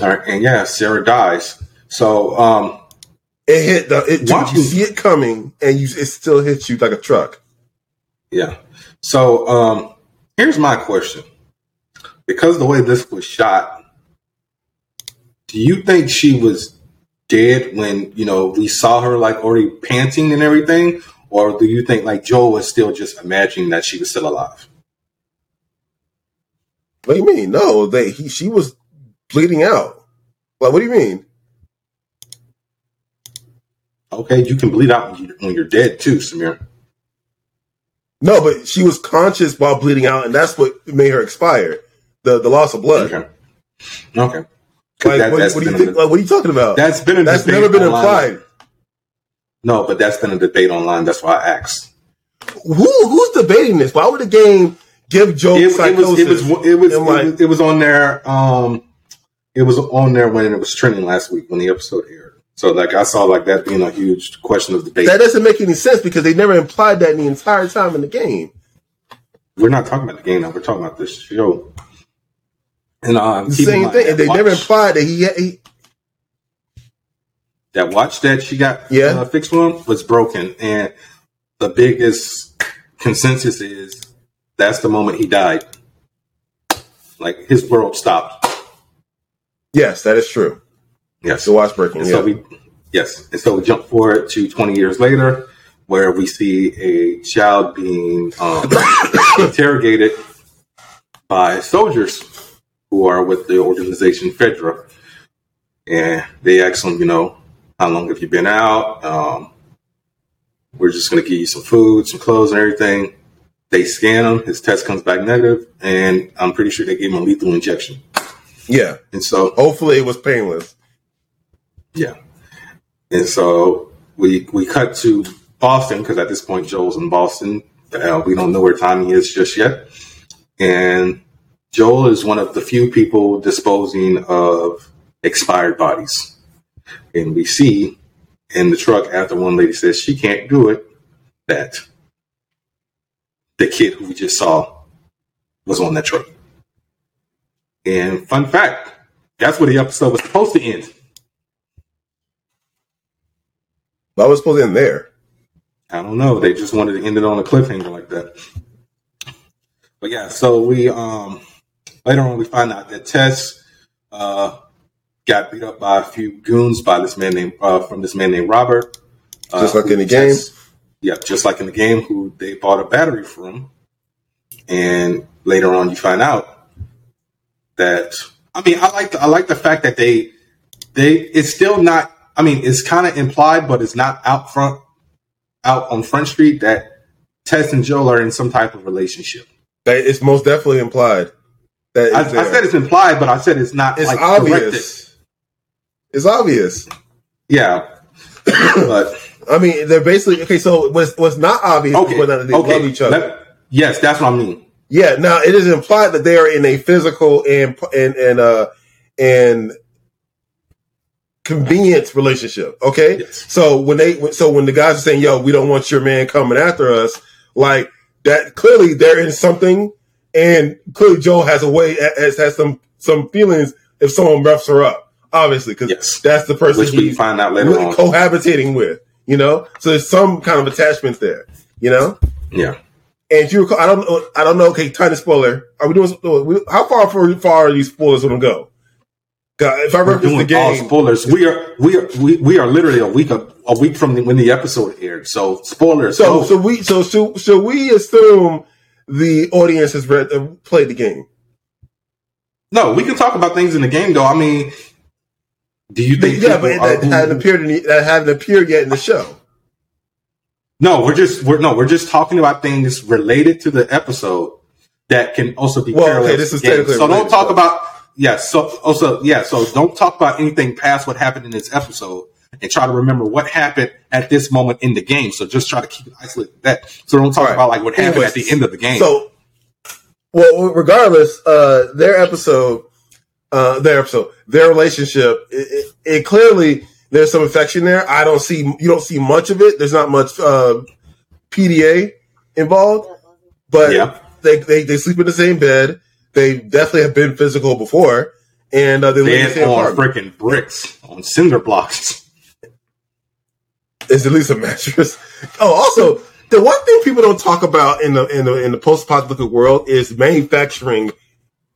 All right, and yeah, Sarah dies. So, um, It hit the. It, you, Watching- you see it coming, and you it still hits you like a truck. yeah. So, um, here's my question: because the way this was shot, do you think she was dead when you know we saw her like already panting and everything, or do you think like Joe was still just imagining that she was still alive? What do you mean? No, they he she was bleeding out. Like what do you mean? Okay, you can bleed out when you- when you're dead too, Samir. No, but she was conscious while bleeding out, and that's what made her expire. The the loss of blood. Okay. Okay. Like, that- what, that's what do you been think? a- Like, what are you talking about? That's been a That's debate never been online. implied. No, but that's been a debate online. That's why I asked. Who who's debating this? Why would the game give Joe It, it was psychosis? it was it was, like- it was it was on there. Um, it was on there when it was trending last week when the episode aired. So like I saw like that being a huge question of debate. that doesn't make any sense because they never implied that in the entire time in the game. We're not talking about the game now. We're talking about this show. And um, The same thing. And they watch, never implied that he, he that watch that she got Yeah. uh, fixed from was broken, and the biggest consensus is that's the moment he died. Like his world stopped. Yes, that is true. Yes. The watch breaking. And Yeah. so we, yes, and so we jump forward to 20 years later, where we see a child being um, interrogated by soldiers who are with the organization Fedra, and they ask him, you know, how long have you been out? Um, we're just going to give you some food, some clothes, and everything. They scan him. His test comes back negative, and I'm pretty sure they gave him a lethal injection. yeah. And so Hopefully it was painless. Yeah. And so we we cut to Boston because at this point Joel's in Boston. Uh, we don't know where Tommy is just yet. And Joel is one of the few people disposing of expired bodies. And we see in the truck after one lady says she can't do it that the kid who we just saw was on that truck. And fun fact, that's where the episode was supposed to end. I was supposed to end there. I don't know. They just wanted to end it on a cliffhanger like that. But yeah, so we um later on we find out that Tess uh got beat up by a few goons by this man named uh, from this man named Robert. Uh, Just like in the who game? Yeah, just like in the game, who they bought a battery from. And later on you find out that I mean I like the, I like the fact that they they it's still not I mean it's kind of implied but it's not out front out on Front Street that Tess and Joel are in some type of relationship. That it's most definitely implied. That I, I said it's implied, but I said it's not it's like obvious. directed. It's obvious. Yeah, but I mean, they're basically okay. So what's what's not obvious okay, is whether they okay. love each other. Let- yes, that's what I mean. Yeah. Now it is implied that they are in a physical and and and uh and convenience relationship. Okay. Yes. So when they so when the guys are saying, "Yo, we don't want your man coming after us," like that, clearly they're in something, and clearly Joe has a way has has some some feelings if someone roughs her up, obviously, because Yes. that's the person Which we find out later with- on. cohabitating with. You know, so there's some kind of attachment there. You know. Yeah, And if you recall, I don't know, I don't know. Okay, tiny spoiler. Are we doing? we- How far for far are these spoilers going to go? 'Cause If I we're reference the doing all game, spoilers. We are we are we, we are literally a week of, a week from the, when the episode aired. So spoilers. so go. so we so should, should we assume the audience has read uh, played the game. No, we can talk about things in the game though. I mean, do you think? yeah, people but that hadn't appeared in the, that hadn't appeared yet in the show. No, we're just we're no, we're just talking about things related to the episode that can also be Well, okay, this is technically So don't talk about yeah. So also yeah. So don't talk about anything past what happened in this episode, and try to remember what happened at this moment in the game. So just try to keep it isolated. That so don't talk right. about like what happened Anyways, at the end of the game. So, well, regardless, uh, their episode, uh, their episode, their relationship, it, it, it clearly there's some affection there. I don't see you don't see much of it. There's not much uh, PDA involved, but Yeah. they, they they sleep in the same bed. They definitely have been physical before, and uh, they live in the same on freaking bricks on cinder blocks. It's at least a mattress. Oh, also, the one thing people don't talk about in the in the in the post-apocalyptic world is manufacturing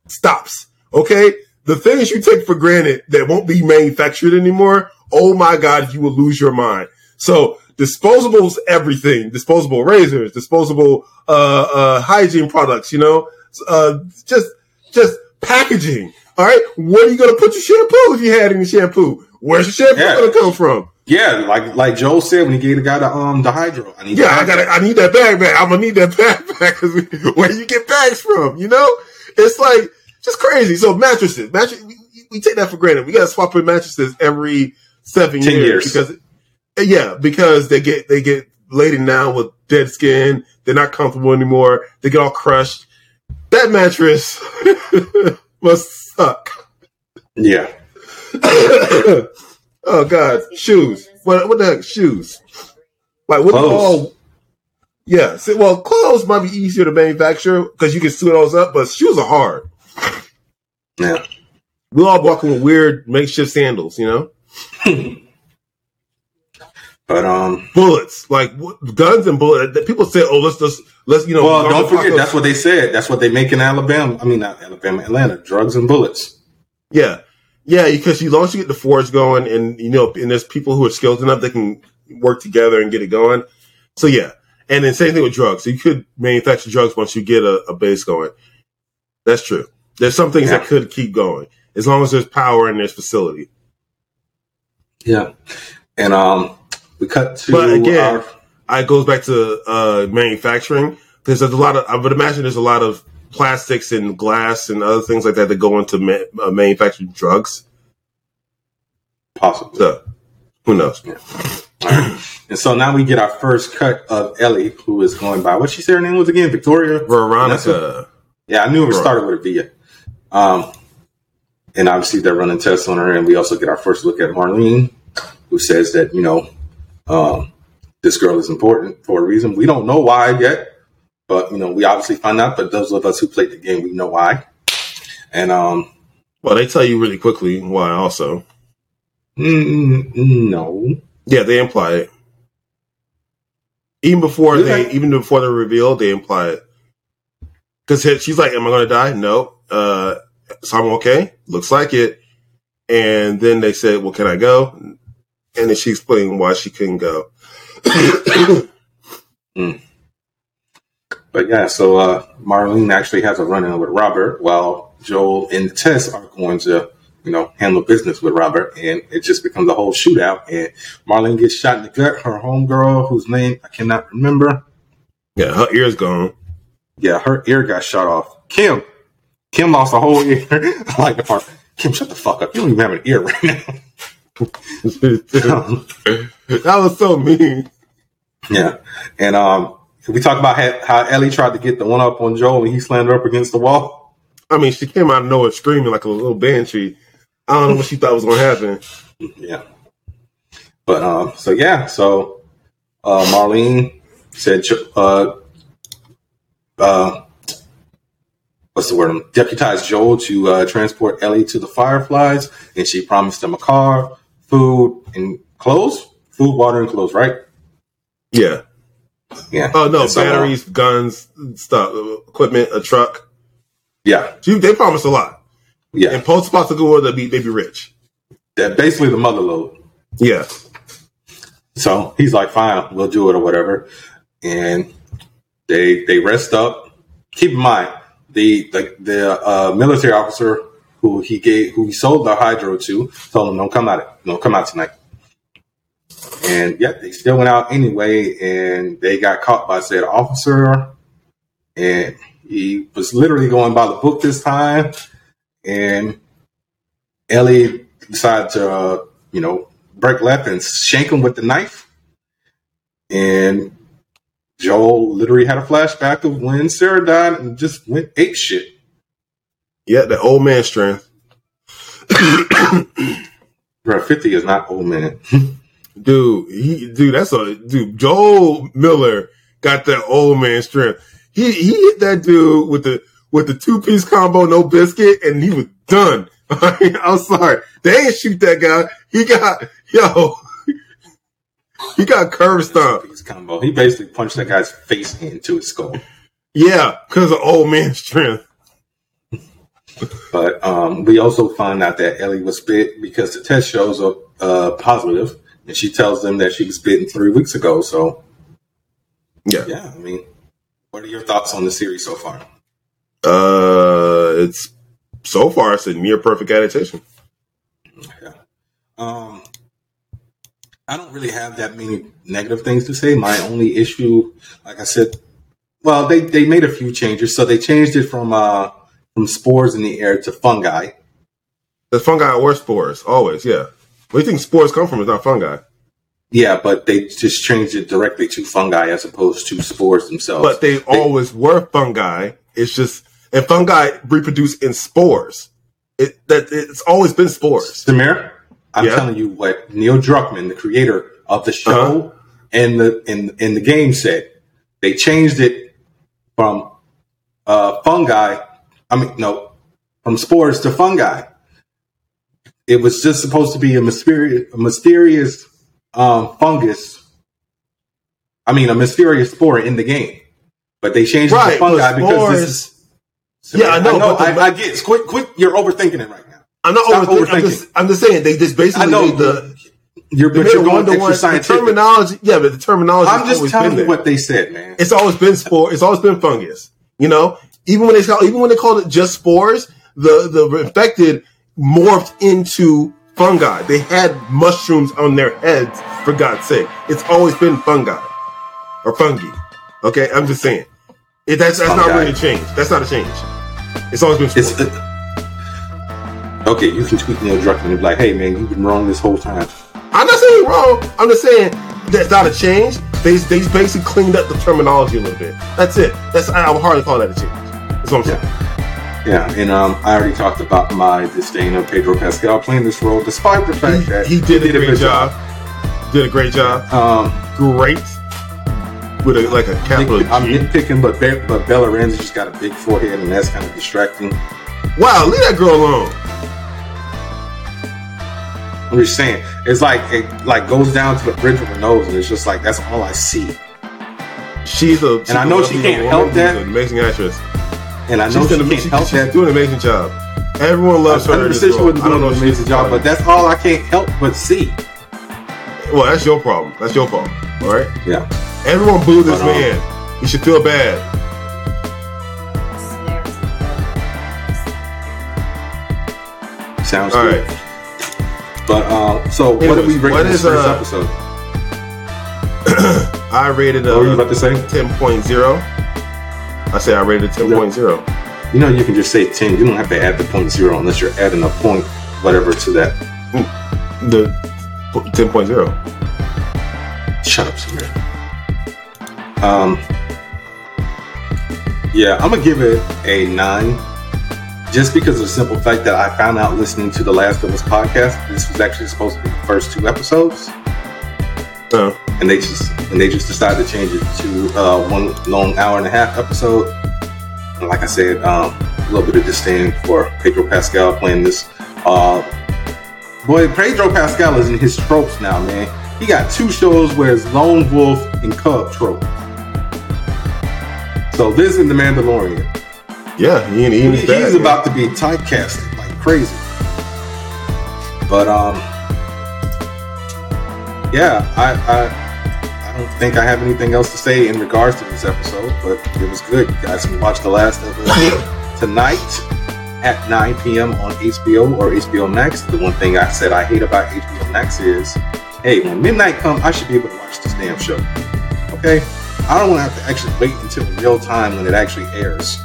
stops. Okay, the things you take for granted that won't be manufactured anymore. Oh my God, you will lose your mind. So disposables, everything. Disposable razors, disposable uh, uh, hygiene products. You know, uh, just just packaging. All right, where are you going to put your shampoo if you had any shampoo? Where's your shampoo Yeah. going to come from? Yeah, like like Joel said when he gave the guy the um the hydro. I need Yeah, I got. I need that bag back. I'm gonna need that bag back because where you get bags from? You know, it's like just crazy. So mattresses, mattress, we, we take that for granted. We got to swap in mattresses every seven years, years. because eh, yeah, because they get they get laden down with dead skin. They're not comfortable anymore. They get all crushed. That mattress must suck. Yeah. oh God, shoes. What what the heck? Shoes. Like what all? Yeah. Well, clothes might be easier to manufacture because you can sew those up, but shoes are hard. Yeah. We all walking with weird makeshift sandals, you know. But um Bullets, like guns and bullets. People say, "Oh, let's just let's you know." well don't forget that's what they said. That's what they make in Alabama. I mean not Alabama, Atlanta. Drugs and bullets. Yeah, yeah. Because you, as long as you get the force going, and you know, and there's people who are skilled enough that can work together and get it going. So yeah, and then same thing with drugs. So you could manufacture drugs once you get a, a base going. That's true. There's some things Yeah. that could keep going as long as there's power in this facility. Yeah. And um we cut to But again, our I it goes back to uh, manufacturing because there's a lot of. I would imagine there's a lot of plastics and glass and other things like that that go into ma- uh, manufacturing drugs. possible. So who knows? And so now we get our first cut of Ellie, who is going by what she said her name was again, Victoria. Veronica. Yeah, I knew it Right. started with a V. Um, and obviously they're running tests on her, and we also get our first look at Marlene, who says that you know um, this girl is important for a reason. We don't know why yet, but you know we obviously find out. But those of us who played the game, we know why. And um, Well, they tell you really quickly why. Also, mm, no, yeah, they imply it. Even before they, Okay. even before the reveal, they imply it. Because she's like, "Am I going to die?" No. Uh, so I'm okay. Looks like it. And then they said, "Well, can I go?" And then she explained why she couldn't go. But yeah, so uh, Marlene actually has a run in with Robert while Joel and Tess are going to, you know, handle business with Robert. And it just becomes a whole shootout. And Marlene gets shot in the gut. Her homegirl, whose name I cannot remember. yeah, her ear's gone. Yeah, her ear got shot off. Kim. Kim lost a whole ear. I like the part. Kim, shut the fuck up. You don't even have an ear right now. that was so mean. yeah. And um, we talk about how, how Ellie tried to get the one up on Joel and he slammed her up against the wall. I mean, she came out of nowhere screaming like a little banshee. I don't know what she thought was going to happen. Yeah. But um, so yeah, so uh, Marlene said, uh, uh, what's the word? Deputized Joel to uh, transport Ellie to the Fireflies, and she promised him a car, food, and clothes. Food, water, and clothes. Right? Yeah. Yeah. Oh no, And so, uh, batteries, guns, stuff, equipment, a truck. yeah. She, they promised a lot. Yeah. In post apocalyptic world, they be they be rich. That basically the mother load. Yeah. So he's like, fine, we'll do it or whatever. And they they rest up keep in mind the the, the uh, military officer who he gave who he sold the hydro to told him don't come out don't come out tonight. And yet they still went out anyway, and they got caught by said officer, and he was literally going by the book this time, and Ellie decided to, uh, you know, break left and shank him with the knife. And Joel literally had a flashback of when Sarah died and just went ape shit. Yeah, the old man strength. Bro, 50 is not old man. Dude, he dude, that's a dude. Joel Miller got that old man strength. He he hit that dude with the with the two piece combo, no biscuit, and he was done. I'm sorry, they ain't shoot that guy. He got yo, he got curb stomp. His combo. He basically punched that guy's face into his skull. Yeah, because of old man strength. But um, we also found out that Ellie was bit because the test shows up uh, positive, and she tells them that she was bitten three weeks ago. So, Yeah, yeah, I mean, what are your thoughts on the series so far? uh, it's so far it's a near perfect adaptation. Yeah. Um, I don't really have that many negative things to say. My only issue, like I said, well, they, they made a few changes. So they changed it from uh, from spores in the air to fungi. The fungi or spores, always. Yeah, where do you think spores come from? Is not fungi. Yeah, but they just changed it directly to fungi as opposed to spores themselves. but they always were fungi. It's just and fungi reproduce in spores. It that it's always been spores. Samir, I'm Yeah. telling you what Neil Druckmann, the creator of the show Uh-huh. and the in in the game, said. They changed it from uh, fungi. I mean, no, from spores to fungi. It was just supposed to be a mysterious, a mysterious um, fungus. I mean, a mysterious spore in the game, but they changed it to fungi because this is. Yeah, I know, but the- I, I get. it. Quit, quit. You're overthinking it right. I'm not Stop overthinking. I'm just, I'm just saying they just basically made the you're, but you're going to one. The scientific. terminology, yeah, but the terminology. I'm just telling you what they said, man. It's always been spore. It's always been fungus. You know, even when they call, even when they called it just spores, the the infected morphed into fungi. They had mushrooms on their heads. For God's sake, it's always been fungi or fungi. Okay, I'm just saying. It, that's that's not really a change. That's not a change. It's always been okay. You can tweet Neil Druckmann and be like, "Hey, man, you've been wrong this whole time." I'm not saying wrong. I'm just saying that's not a change. They they basically cleaned up the terminology a little bit. That's it. That's I would hardly call that a change. That's what I'm saying. Yeah, and um, I already talked about my disdain of Pedro Pascal playing this role, despite the fact that He, he did, a great job. Did a great job. Um, Great. With a like a capital I'm nitpicking, but Be- but Bella Ramsey just got a big forehead, and that's kind of distracting. Wow, leave that girl alone. I'm just saying, it's like it like goes down to the bridge of her nose, and it's just like that's all I see. She's a she's I know she can't help that. She's an amazing actress. And I know She's, she doing, can't she, help she's that. doing an amazing job. Everyone loves her. I in never this she role. wasn't I don't doing know an amazing she's job, but that's all I can't help but see. well, that's your problem. That's your fault. All right. Yeah. Everyone boo this But, um, man. You should feel bad. Sounds All good. right. But uh, so what Anyways, did we rate what this is, first uh, episode? I rated What were you a about to say? 10.0. I say I rated a 10.0. You know, you can just say ten. You don't have to add the point zero unless you're adding a point whatever to that. The 10.0. Shut up, Samir. Um, yeah, I'm gonna give it a nine, just because of the simple fact that I found out listening to the Last of Us podcast. This was actually supposed to be the first two episodes, Uh, and they just and they just decided to change it to uh, one long hour and a half episode. And like I said, um, a little bit of disdain for Pedro Pascal playing this. Uh, boy, Pedro Pascal is in his tropes now, man. He got two shows where it's lone wolf and cub trope. So this is the Mandalorian. Yeah, he, he, He- he's, bad, about to be typecasted like crazy. But um, yeah, I I, I don't think I have anything else to say in regards to this episode, but it was good. You guys can watch the last of it tonight at 9 p.m. on HBO or HBO Max. The one thing I said I hate about HBO Max is, hey, when midnight comes, I should be able to watch this damn show. Okay? I don't want to have to actually wait until real time when it actually airs.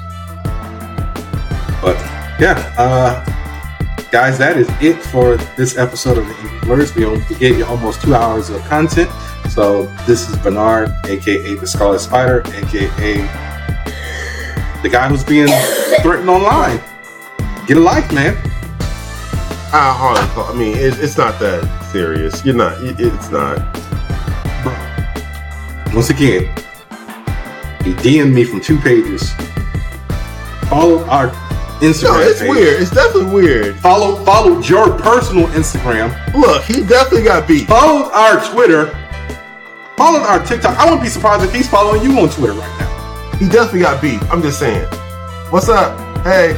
But yeah, uh, guys, that is it for this episode of the Blerds. We, we gave you almost two hours of content. So this is Burnard, aka the Scarlet Spider, aka the guy who's being threatened online. Get a life, man. I hardly call. I mean, it, it's not that serious. You're not. It, it's not. Once again, he DM'd me from two pages. Follow our Instagram. No, it's page. weird. It's definitely weird. Follow followed your personal Instagram. Look, he definitely got beat. Followed our Twitter. Followed our TikTok. I wouldn't be surprised if he's following you on Twitter right now. He definitely got beat. I'm just saying. What's up? Hey.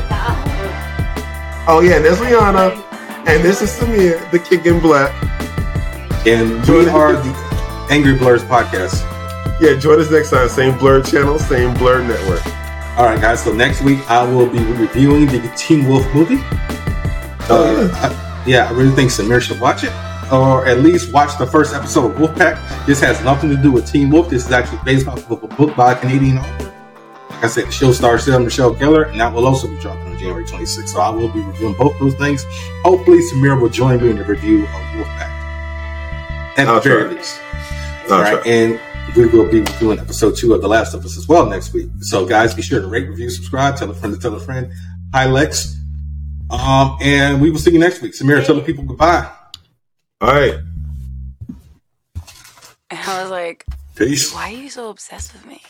Oh yeah, And there's Rihanna. and this is Samir, the Kick in Black. And we are the Angry Blerds podcast. Yeah, join us next time. Same Blerd channel, same Blerd network. All right, guys. So next week I will be reviewing the Teen Wolf movie. Oh, Uh, I- yeah, I really think Samir should watch it, or at least watch the first episode of Wolfpack. This has nothing to do with Teen Wolf. This is actually based off of a book by a Canadian author. Like I said, the show stars Sarah Michelle Gellar, and that will also be dropping on January 26th. So I will be reviewing both those things. Hopefully, Samir will join me in the review of Wolfpack. At I'll the very try. least. All right, and we will be doing episode two of The Last of Us as well next week. So, guys, be sure to rate, review, subscribe, tell a friend to tell a friend. Hi, Lex. Um, and we will see you next week. Samira, tell the people goodbye. All right. And I was like, Peace. why are you so obsessed with me?